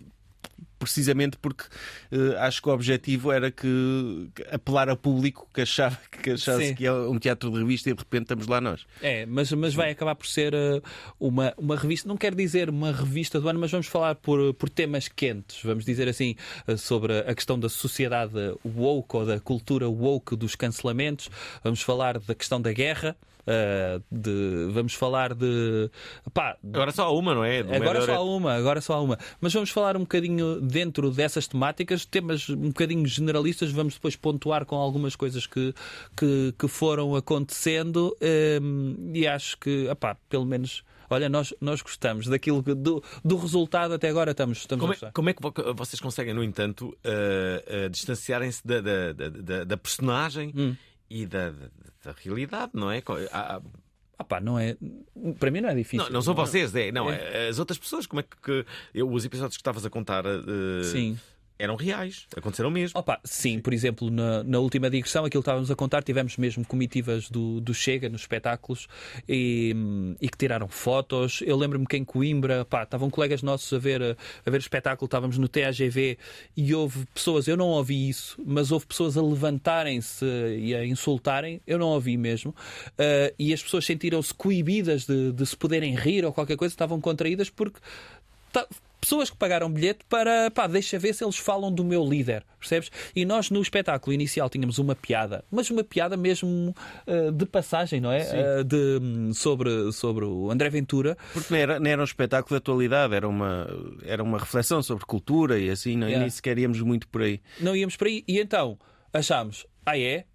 Speaker 5: precisamente porque eh, acho que o objetivo era que que apelar a público que achava que achasse
Speaker 6: Sim.
Speaker 5: que é um teatro de revista e de repente estamos lá nós.
Speaker 6: É, mas, mas vai acabar por ser uh, uma, uma revista, não quero dizer uma revista do ano, mas vamos falar por, por temas quentes, vamos dizer assim, uh, sobre a questão da sociedade woke ou da cultura woke dos cancelamentos, vamos falar da questão da guerra. Uh, de, vamos falar de. Pá,
Speaker 4: Agora só uma, não é? Do
Speaker 6: Agora
Speaker 4: melhor-
Speaker 6: só há uma, agora só uma. Mas vamos falar um bocadinho dentro dessas temáticas, temas um bocadinho generalistas, vamos depois pontuar com algumas coisas que, que, que foram acontecendo hum, e acho que, epá, pelo menos. Olha, nós, nós gostamos daquilo que- do, do resultado até agora estamos, estamos
Speaker 4: Como
Speaker 6: a
Speaker 4: é,
Speaker 6: gostar.
Speaker 4: como é que vo- vocês conseguem, no entanto, eh, eh, distanciarem-se da, da, da, da- da personagem
Speaker 6: Hum.
Speaker 4: E da, da, da realidade, não é? Há-
Speaker 6: Ah pá, não é. Para mim não é difícil.
Speaker 4: Não, não são
Speaker 6: é?
Speaker 4: vocês, é, não,
Speaker 6: É.
Speaker 4: é as outras pessoas. Como é que, que- eu, os episódios que estavas a contar eh,
Speaker 6: Sim.
Speaker 4: Eram reais, aconteceram mesmo.
Speaker 6: Opa, sim, por exemplo, na, na última digressão, aquilo que estávamos a contar, tivemos mesmo comitivas do, do Chega nos espetáculos e, e que tiraram fotos. Eu lembro-me que em Coimbra, pá, estavam colegas nossos a ver, a ver espetáculo, estávamos no TAGV e houve pessoas, eu não ouvi isso, mas houve pessoas a levantarem-se e a insultarem, eu não ouvi mesmo, ah, e as pessoas sentiram-se coibidas de, de se poderem rir ou qualquer coisa, estavam contraídas porque pessoas que pagaram bilhete para, pá, deixa ver se eles falam do meu líder, percebes? E nós no espetáculo inicial tínhamos uma piada, mas uma piada mesmo ah, de passagem, não é? Ah, de, hum, sobre, sobre o André Ventura.
Speaker 5: Porque não era, não era um espetáculo de atualidade, era uma, era uma reflexão sobre cultura e assim, não, e
Speaker 6: Yeah.
Speaker 5: nem sequer íamos muito por aí.
Speaker 6: Não íamos por aí. E então achámos, ah é?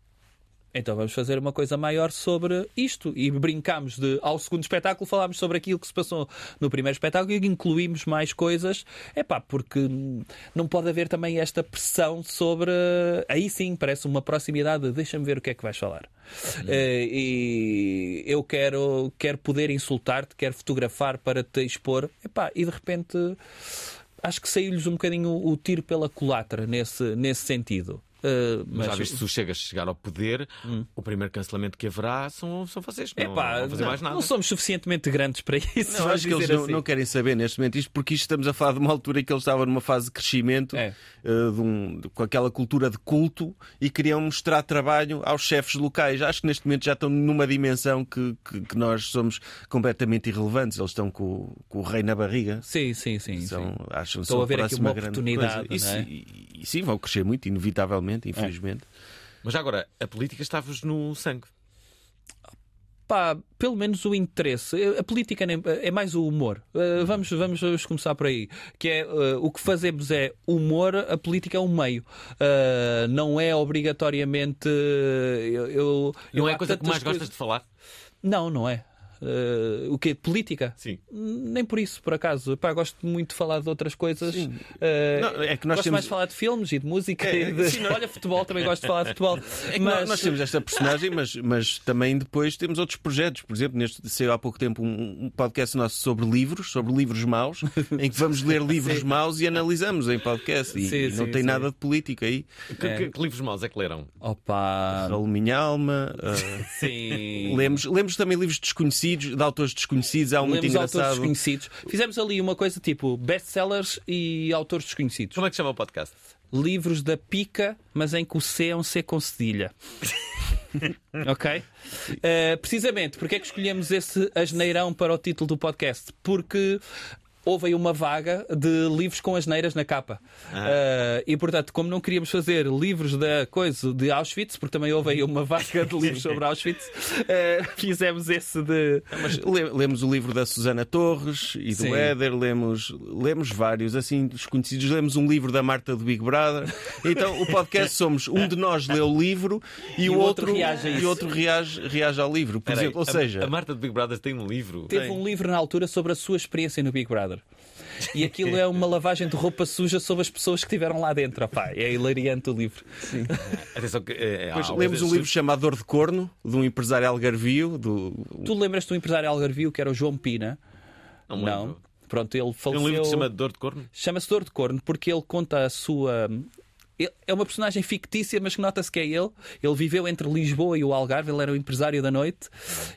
Speaker 6: Então vamos fazer uma coisa maior sobre isto. E brincámos de, ao segundo espetáculo, falámos sobre aquilo que se passou no primeiro espetáculo e incluímos mais coisas. É pá, porque não pode haver também esta pressão sobre. Aí sim, parece uma proximidade. Deixa-me ver o que é que vais falar. Eh, e eu quero, quero poder insultar-te, quero fotografar para te expor. Epá, e de repente acho que saiu-lhes um bocadinho o tiro pela culatra nesse, nesse sentido. Uh,
Speaker 4: Mas já viste, se o Chega chegar ao poder, o primeiro cancelamento que haverá são, são vocês. Não,
Speaker 6: Epá,
Speaker 4: não vão fazer
Speaker 6: não,
Speaker 4: mais nada.
Speaker 6: não somos suficientemente grandes para isso.
Speaker 5: Não, acho que eles
Speaker 6: assim.
Speaker 5: não querem saber neste momento isto, porque isto estamos a falar de uma altura em que eles estavam numa fase de crescimento,
Speaker 6: É.
Speaker 5: eh, de um- de- com aquela cultura de culto, e queriam mostrar trabalho aos chefes locais. Acho que neste momento já estão numa dimensão que, que- que nós somos completamente irrelevantes. Eles estão com, o- com o rei na barriga.
Speaker 6: Sim, sim, sim.
Speaker 5: São,
Speaker 6: sim.
Speaker 5: acham
Speaker 6: Estou a ver aqui uma
Speaker 5: grande
Speaker 6: oportunidade, é?
Speaker 5: E, e- e sim, vão crescer muito, inevitavelmente, infelizmente.
Speaker 4: Mas já agora, a política está-vos no sangue.
Speaker 6: Pá, pelo menos o interesse. A política nem- é mais o humor. Uh, vamos, vamos, vamos começar por aí. Que é uh, o que fazemos é humor, a política é um meio. Uh, não é obrigatoriamente. eu, eu-
Speaker 4: Não
Speaker 6: eu
Speaker 4: é a coisa que mais gostas
Speaker 6: coisas-
Speaker 4: de falar?
Speaker 6: Não, não é. Uh, o quê? De política?
Speaker 4: Sim.
Speaker 6: Nem por isso, por acaso. Pá, gosto muito de falar de outras coisas. Uh,
Speaker 5: Não, é que nós
Speaker 6: gosto
Speaker 5: temos-
Speaker 6: mais de falar de filmes e de música.
Speaker 5: É,
Speaker 6: e de-
Speaker 5: sim, não-
Speaker 6: Olha, futebol, também gosto de falar de futebol.
Speaker 5: É que
Speaker 6: mas...
Speaker 5: nós, temos esta personagem, mas, mas também depois temos outros projetos. Por exemplo, neste saiu há pouco tempo um, podcast nosso sobre livros, sobre livros maus, em que vamos ler livros maus e analisamos em podcast. E,
Speaker 6: Sim,
Speaker 5: e não
Speaker 6: sim,
Speaker 5: tem
Speaker 6: sim.
Speaker 5: nada de política aí.
Speaker 4: Que, que- que livros maus é que leram?
Speaker 6: Opa!
Speaker 5: Raul Minha Alma. ah,
Speaker 6: Sim.
Speaker 5: lemos, lemos também livros desconhecidos, de autores desconhecidos. Há um muito
Speaker 6: Lemos autores
Speaker 5: engraçado.
Speaker 6: desconhecidos. Fizemos ali uma coisa tipo best-sellers e autores desconhecidos.
Speaker 4: Como é que chama o podcast?
Speaker 6: Livros da pica, mas em que o C é um C com cedilha. ok? Uh, precisamente, porque é que escolhemos esse asneirão para o título do podcast? Porque houve aí uma vaga de livros com asneiras na capa. Uh, e portanto, como não queríamos fazer livros da coisa de Auschwitz, porque também houve aí uma vaga de livros sobre Auschwitz, uh, fizemos esse de.
Speaker 5: Mas le- lemos o livro da Susana Torres e do
Speaker 6: Sim.
Speaker 5: Éder, lemos, lemos vários, assim, desconhecidos. Lemos um livro da Marta do Big Brother. Então, o podcast somos um de nós lê o livro e,
Speaker 6: E
Speaker 5: o
Speaker 6: outro
Speaker 5: outro,
Speaker 6: reage a
Speaker 5: e outro reage, reage ao livro. Por
Speaker 4: Espera aí,
Speaker 5: exemplo, ou
Speaker 4: a-
Speaker 5: seja,
Speaker 4: A, Marta de Big Brother tem um livro.
Speaker 6: Teve um livro na altura sobre a sua experiência no Big Brother. E aquilo é uma lavagem de roupa suja sobre as pessoas que estiveram lá dentro. Opá, é hilariante o livro.
Speaker 4: Atenção que.
Speaker 5: Depois
Speaker 4: há
Speaker 5: lemos um livro chamado Dor de Corno, de um empresário algarvio. Do...
Speaker 6: Tu lembras-te do empresário algarvio que era o João Pina?
Speaker 4: Não lembro.
Speaker 6: Pronto, ele
Speaker 4: Tem
Speaker 6: faleceu.
Speaker 4: um livro que se chama Dor de Corno?
Speaker 6: Chama-se Dor de Corno porque ele conta a sua. É uma personagem fictícia, mas que nota-se que é ele. Ele viveu entre Lisboa e o Algarve, ele era o empresário da noite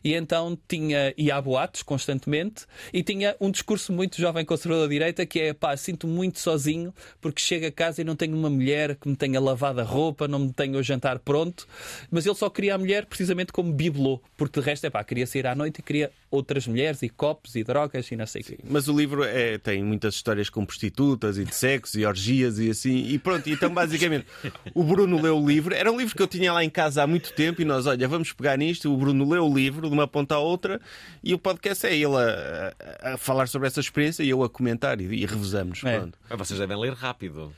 Speaker 6: e então tinha. ia a boatos constantemente e tinha um discurso muito jovem conservador da direita que é pá, sinto muito sozinho porque chego a casa e não tenho uma mulher que me tenha lavado a roupa, não me tenha o jantar pronto. Mas ele só queria a mulher precisamente como bibelô, porque de resto é pá, queria sair à noite e queria outras mulheres e copos e drogas e não sei o quê.
Speaker 5: Mas o livro é- tem muitas histórias com prostitutas e de sexo e orgias e assim. E pronto, então basicamente o Bruno leu o livro. Era um livro que eu tinha lá em casa há muito tempo e nós, olha, vamos pegar nisto. O Bruno leu o livro de uma ponta à outra e o podcast é ele a, a- a falar sobre essa experiência e eu a comentar e, e revezamos.
Speaker 6: É.
Speaker 5: Pronto.
Speaker 4: Mas vocês devem ler rápido.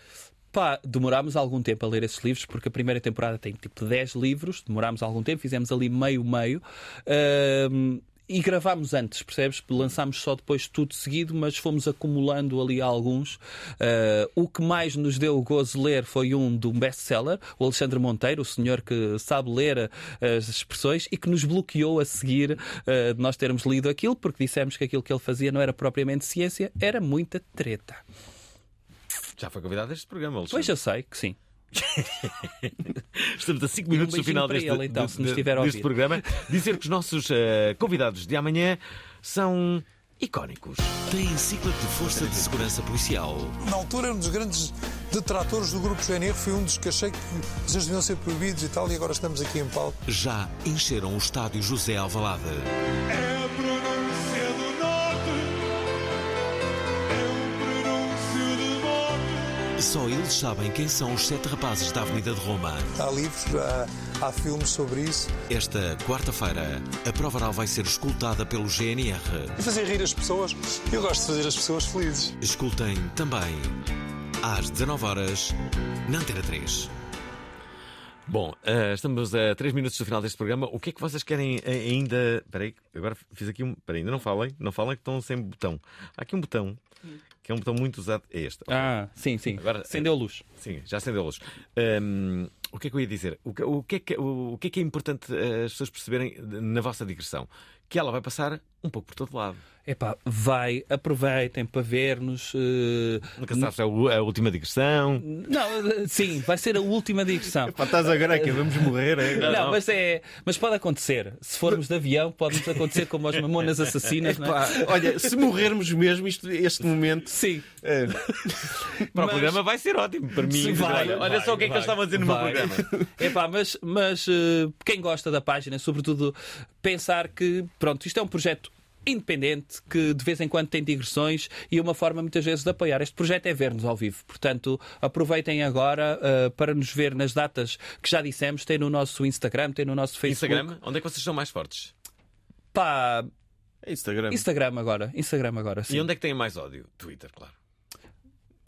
Speaker 6: Pá, demorámos algum tempo a ler esses livros, porque a primeira temporada tem tipo 10 livros, demorámos algum tempo, fizemos ali meio-meio. ahm, e gravámos antes, percebes? Lançámos só depois tudo seguido, mas fomos acumulando ali alguns. Ah, o que mais nos deu gozo de ler foi um de um best-seller, o Alexandre Monteiro, o senhor que sabe ler ah, as expressões e que nos bloqueou a seguir ah, de nós termos lido aquilo, porque dissemos que aquilo que ele fazia não era propriamente ciência, era muita treta.
Speaker 4: Já foi convidado a este programa, Alexandre.
Speaker 6: Pois eu sei que sim.
Speaker 4: Estamos a 5
Speaker 6: E um
Speaker 4: minutos do final deste,
Speaker 6: ele, então,
Speaker 4: de- de- deste programa. Dizer que os nossos eh, convidados de amanhã são icónicos.
Speaker 1: Tem encíclica de força de segurança policial.
Speaker 7: Na altura, um dos grandes detratores do grupo GNR, foi um dos que achei que eles deviam ser proibidos e tal, e agora estamos aqui em palco.
Speaker 1: Já encheram o estádio José Alvalade.
Speaker 14: É a
Speaker 1: Só eles sabem quem são os sete rapazes da Avenida de Roma.
Speaker 7: Há livros, há, há filmes sobre isso.
Speaker 1: Esta quarta-feira, a prova oral vai ser escutada pelo GNR.
Speaker 7: E fazer rir as pessoas. Eu gosto de fazer as pessoas felizes.
Speaker 1: Escutem também às 19 horas na Antena 3.
Speaker 4: Bom, eh, estamos a 3 minutos do final deste programa. O que é que vocês querem eh, ainda. Espera aí, agora fiz aqui um. Espera aí, ainda não falem, não falem que estão sem botão. Há aqui um botão, que é um botão muito usado. É este.
Speaker 6: Ah, sim, sim.
Speaker 4: Agora,
Speaker 6: Acendeu a luz.
Speaker 4: Sim, já acendeu a luz. Hum, o que é que eu ia dizer? O que, o que é, que, o, o que é que é importante eh, as pessoas perceberem na vossa digressão? Que ela vai passar um pouco por todo lado.
Speaker 6: Epá, vai, aproveitem para ver-nos. eh,
Speaker 4: Nunca sabes é o- a última digressão.
Speaker 6: Não, eh, sim, vai ser a última digressão.
Speaker 5: Pá, estás agora que vamos morrer, é?
Speaker 6: Não, mas é. Mas pode acontecer. Se formos de avião, pode-nos acontecer como aos mamonas assassinas. não é?
Speaker 5: Pá, olha, se morrermos mesmo, isto, este momento.
Speaker 6: Sim.
Speaker 5: é,
Speaker 4: Para o
Speaker 6: Mas-
Speaker 4: programa vai ser ótimo. Para mim,
Speaker 6: Sim, vai,
Speaker 4: olha,
Speaker 6: vai,
Speaker 4: só o que é que eles estavam a dizer no meu programa.
Speaker 6: Epá, mas mas eh, quem gosta da página, sobretudo, pensar que, pronto, isto é um projeto independente que de vez em quando tem digressões e uma forma muitas vezes de apoiar. Este projeto é ver-nos ao vivo. Portanto, aproveitem agora eh, para nos ver nas datas que já dissemos. Tem no nosso Instagram, tem no nosso Facebook.
Speaker 4: Instagram, onde é que vocês são mais fortes?
Speaker 6: Pá,
Speaker 5: Instagram.
Speaker 6: Instagram agora. Instagram agora, sim.
Speaker 4: E onde é que têm mais ódio? Twitter, claro.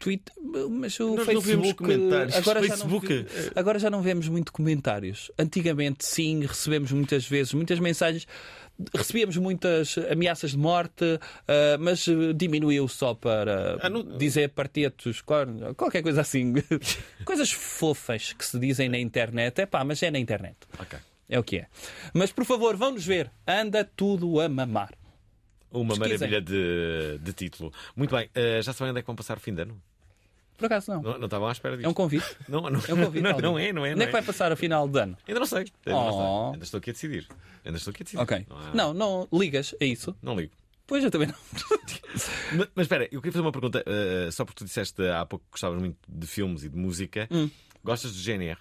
Speaker 6: Twitter, mas o
Speaker 5: Nós não
Speaker 6: Facebook
Speaker 5: vemos comentários.
Speaker 6: Agora,
Speaker 5: Facebook,
Speaker 6: Já não, vi- agora já não vemos muito comentários. Antigamente, sim, recebemos muitas vezes muitas mensagens. Recebíamos muitas ameaças de morte, ah, mas eh, diminuiu só para
Speaker 5: Ah,
Speaker 6: dizer partidos, corno, qualquer coisa assim. Coisas fofas que se dizem na internet. É pá, mas é na internet.
Speaker 4: Ok.
Speaker 6: É o que é. Mas por favor, vão-nos ver. Anda tudo a mamar.
Speaker 4: Uma
Speaker 6: Pesquisem.
Speaker 4: maravilha de, de título. Muito bem, eh, já sabem onde é que vão passar o fim de ano?
Speaker 6: Por acaso não.
Speaker 4: Não, não estavam à espera disso.
Speaker 6: É um convite.
Speaker 4: Não, não,
Speaker 6: É um convite.
Speaker 4: não, não é, não é.
Speaker 6: Onde
Speaker 4: não
Speaker 6: é que vai passar a final de ano?
Speaker 4: Ainda não sei. Ainda, não sei.
Speaker 6: Oh.
Speaker 4: Ainda estou aqui a decidir. Ainda estou aqui a decidir.
Speaker 6: Ok.
Speaker 4: Não, há-
Speaker 6: Não, não ligas, é isso?
Speaker 4: não ligo.
Speaker 6: Pois eu também não.
Speaker 4: Mas, mas espera, eu queria fazer uma pergunta. eh, só porque tu disseste há pouco que gostavas muito de filmes e de música.
Speaker 6: Hum.
Speaker 4: Gostas do GNR?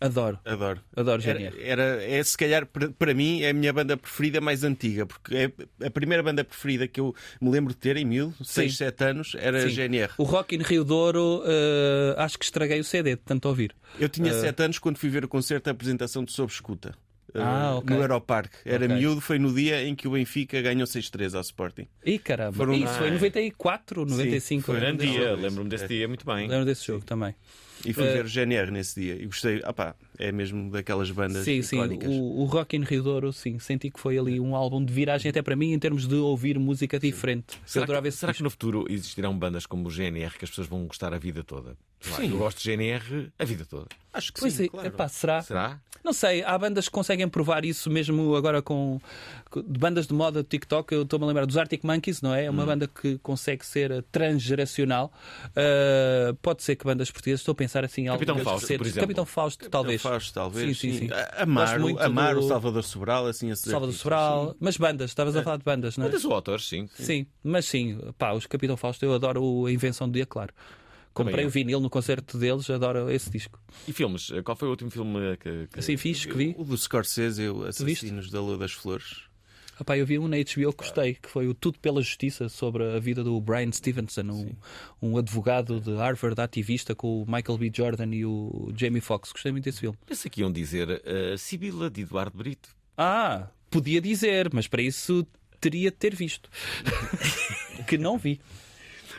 Speaker 6: Adoro.
Speaker 5: Adoro.
Speaker 6: Adoro
Speaker 5: Era,
Speaker 6: GNR.
Speaker 5: era, é se calhar para, para mim é a minha banda preferida mais antiga, porque é a primeira banda preferida que eu me lembro de ter em 16, 7 anos era
Speaker 6: Sim.
Speaker 5: GNR.
Speaker 6: O Rock in Rio Douro, eh, acho que estraguei o CD de tanto ouvir.
Speaker 5: Eu tinha
Speaker 6: Eh,
Speaker 5: 7 anos quando fui ver o concerto da apresentação de Sob Escuta. eh,
Speaker 6: Ah, ok.
Speaker 5: No Aeroparque. Era
Speaker 6: Ok.
Speaker 5: miúdo, foi no dia em que o Benfica ganhou 6-3 ao Sporting.
Speaker 6: Ih, caramba.
Speaker 5: Foram-
Speaker 6: Isso foi em
Speaker 4: Ah,
Speaker 6: 94, 95.
Speaker 4: Foi um grande dia. Lembro-me desse dia muito bem.
Speaker 6: Lembro desse jogo também.
Speaker 5: E fui
Speaker 6: Eh,
Speaker 5: ver o GNR nesse dia e gostei. Ah pá, é mesmo daquelas bandas
Speaker 6: Sim, sim,
Speaker 5: icónicas.
Speaker 6: o, o Rock in Rio Douro, sim, senti que foi ali um álbum de viragem até para mim em termos de ouvir música diferente. Eu
Speaker 4: Será, que, será que no futuro existirão bandas como o GNR que as pessoas vão gostar a vida toda?
Speaker 6: Sim.
Speaker 4: Eu gosto de GNR a vida toda.
Speaker 5: Acho que
Speaker 6: Pois é, epá, será?
Speaker 4: Será?
Speaker 6: Não sei, há bandas que conseguem provar isso mesmo agora com, de bandas de moda de TikTok. Eu estou-me a lembrar dos Arctic Monkeys, não é? É uma
Speaker 4: Hum.
Speaker 6: banda que consegue ser eh, transgeracional. Uh, pode ser que bandas portuguesas, estou a pensar assim,
Speaker 5: Capitão
Speaker 6: algumas
Speaker 5: Fausto, por exemplo.
Speaker 6: Capitão Fausto, talvez.
Speaker 5: Fausto, talvez.
Speaker 6: Sim, sim, sim.
Speaker 5: A- Amar,
Speaker 6: Gosto muito
Speaker 5: amar
Speaker 6: do-
Speaker 5: o Salvador Sobral, assim, esses
Speaker 6: Salvador
Speaker 5: artistas,
Speaker 6: Sobral,
Speaker 5: sim.
Speaker 6: mas bandas, estavas a falar de bandas, não é?
Speaker 4: Bandas ou autores, sim.
Speaker 6: Sim, mas sim, pá, os Capitão Fausto, eu adoro a invenção do dia, claro. Comprei
Speaker 4: é.
Speaker 6: o vinil no concerto deles, adoro esse disco.
Speaker 4: E filmes? Qual foi o último filme que. que...
Speaker 6: Assim, fixe que vi.
Speaker 5: O do Scorsese, o Assassinos da Lua das Flores.
Speaker 6: Ah, pá, eu vi um na HBO que gostei, que foi o Tudo pela Justiça, sobre a vida do Brian Stevenson, um, um advogado de Harvard, ativista, com o Michael B. Jordan e o Jamie Foxx. Gostei muito desse filme.
Speaker 4: Pensei que iam dizer uh, Sibila de Eduardo Brito.
Speaker 6: Ah, podia dizer, mas para isso teria de ter visto. que não vi.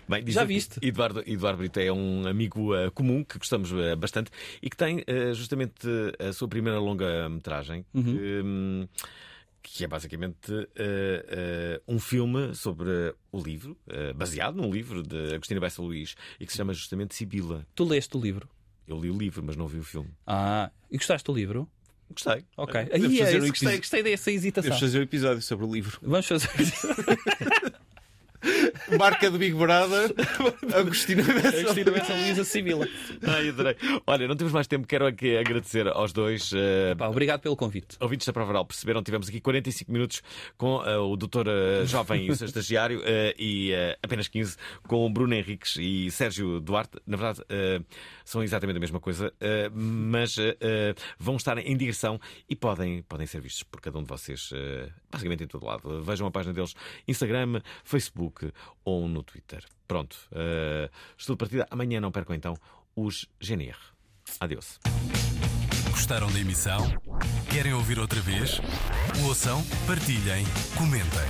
Speaker 4: Bem,
Speaker 6: Já viste?
Speaker 4: Eduardo, Eduardo Brito é um amigo uh, comum que gostamos uh, bastante e que tem uh, justamente a sua primeira longa-metragem.
Speaker 6: Uhum.
Speaker 4: que, hum, que é basicamente uh, uh, um filme sobre o livro, uh, baseado num livro de Agostina Bessa Luís, e que se chama justamente Sibila.
Speaker 6: Tu leste o livro?
Speaker 4: Eu li o livro, mas não vi o filme.
Speaker 6: Ah, e gostaste do livro?
Speaker 4: Gostei.
Speaker 6: Ok. Aí, é,
Speaker 5: um
Speaker 6: gostei, gostei dessa hesitação.
Speaker 5: Podemos fazer um episódio sobre o livro.
Speaker 6: Vamos fazer.
Speaker 5: Marca do Big Brother, Agostina Bessa
Speaker 6: Agostina Bessa Luís, a Sibila.
Speaker 4: Ai, adorei. Olha, não temos mais tempo, quero aqui agradecer aos dois. Uh,
Speaker 6: Pá, obrigado pelo convite.
Speaker 4: Ouvintes da Prova Oral, perceberam? Tivemos aqui 45 minutos com uh, o doutor uh, jovem e o seu estagiário uh, e uh, apenas 15 com o Bruno Henriques e Sérgio Duarte. Na verdade, uh, são exatamente a mesma coisa, uh, mas vão estar em digressão e podem, podem ser vistos por cada um de vocês, uh, basicamente em todo lado. Vejam a página deles, Instagram, Facebook ou no Twitter. Pronto, uh, estudo de partida. Amanhã não percam então os GNR. Adeus.
Speaker 15: Gostaram da emissão? Querem ouvir outra vez? Ouçam, partilhem, comentem.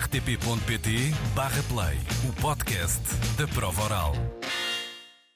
Speaker 15: rtp.pt/play o podcast da prova oral.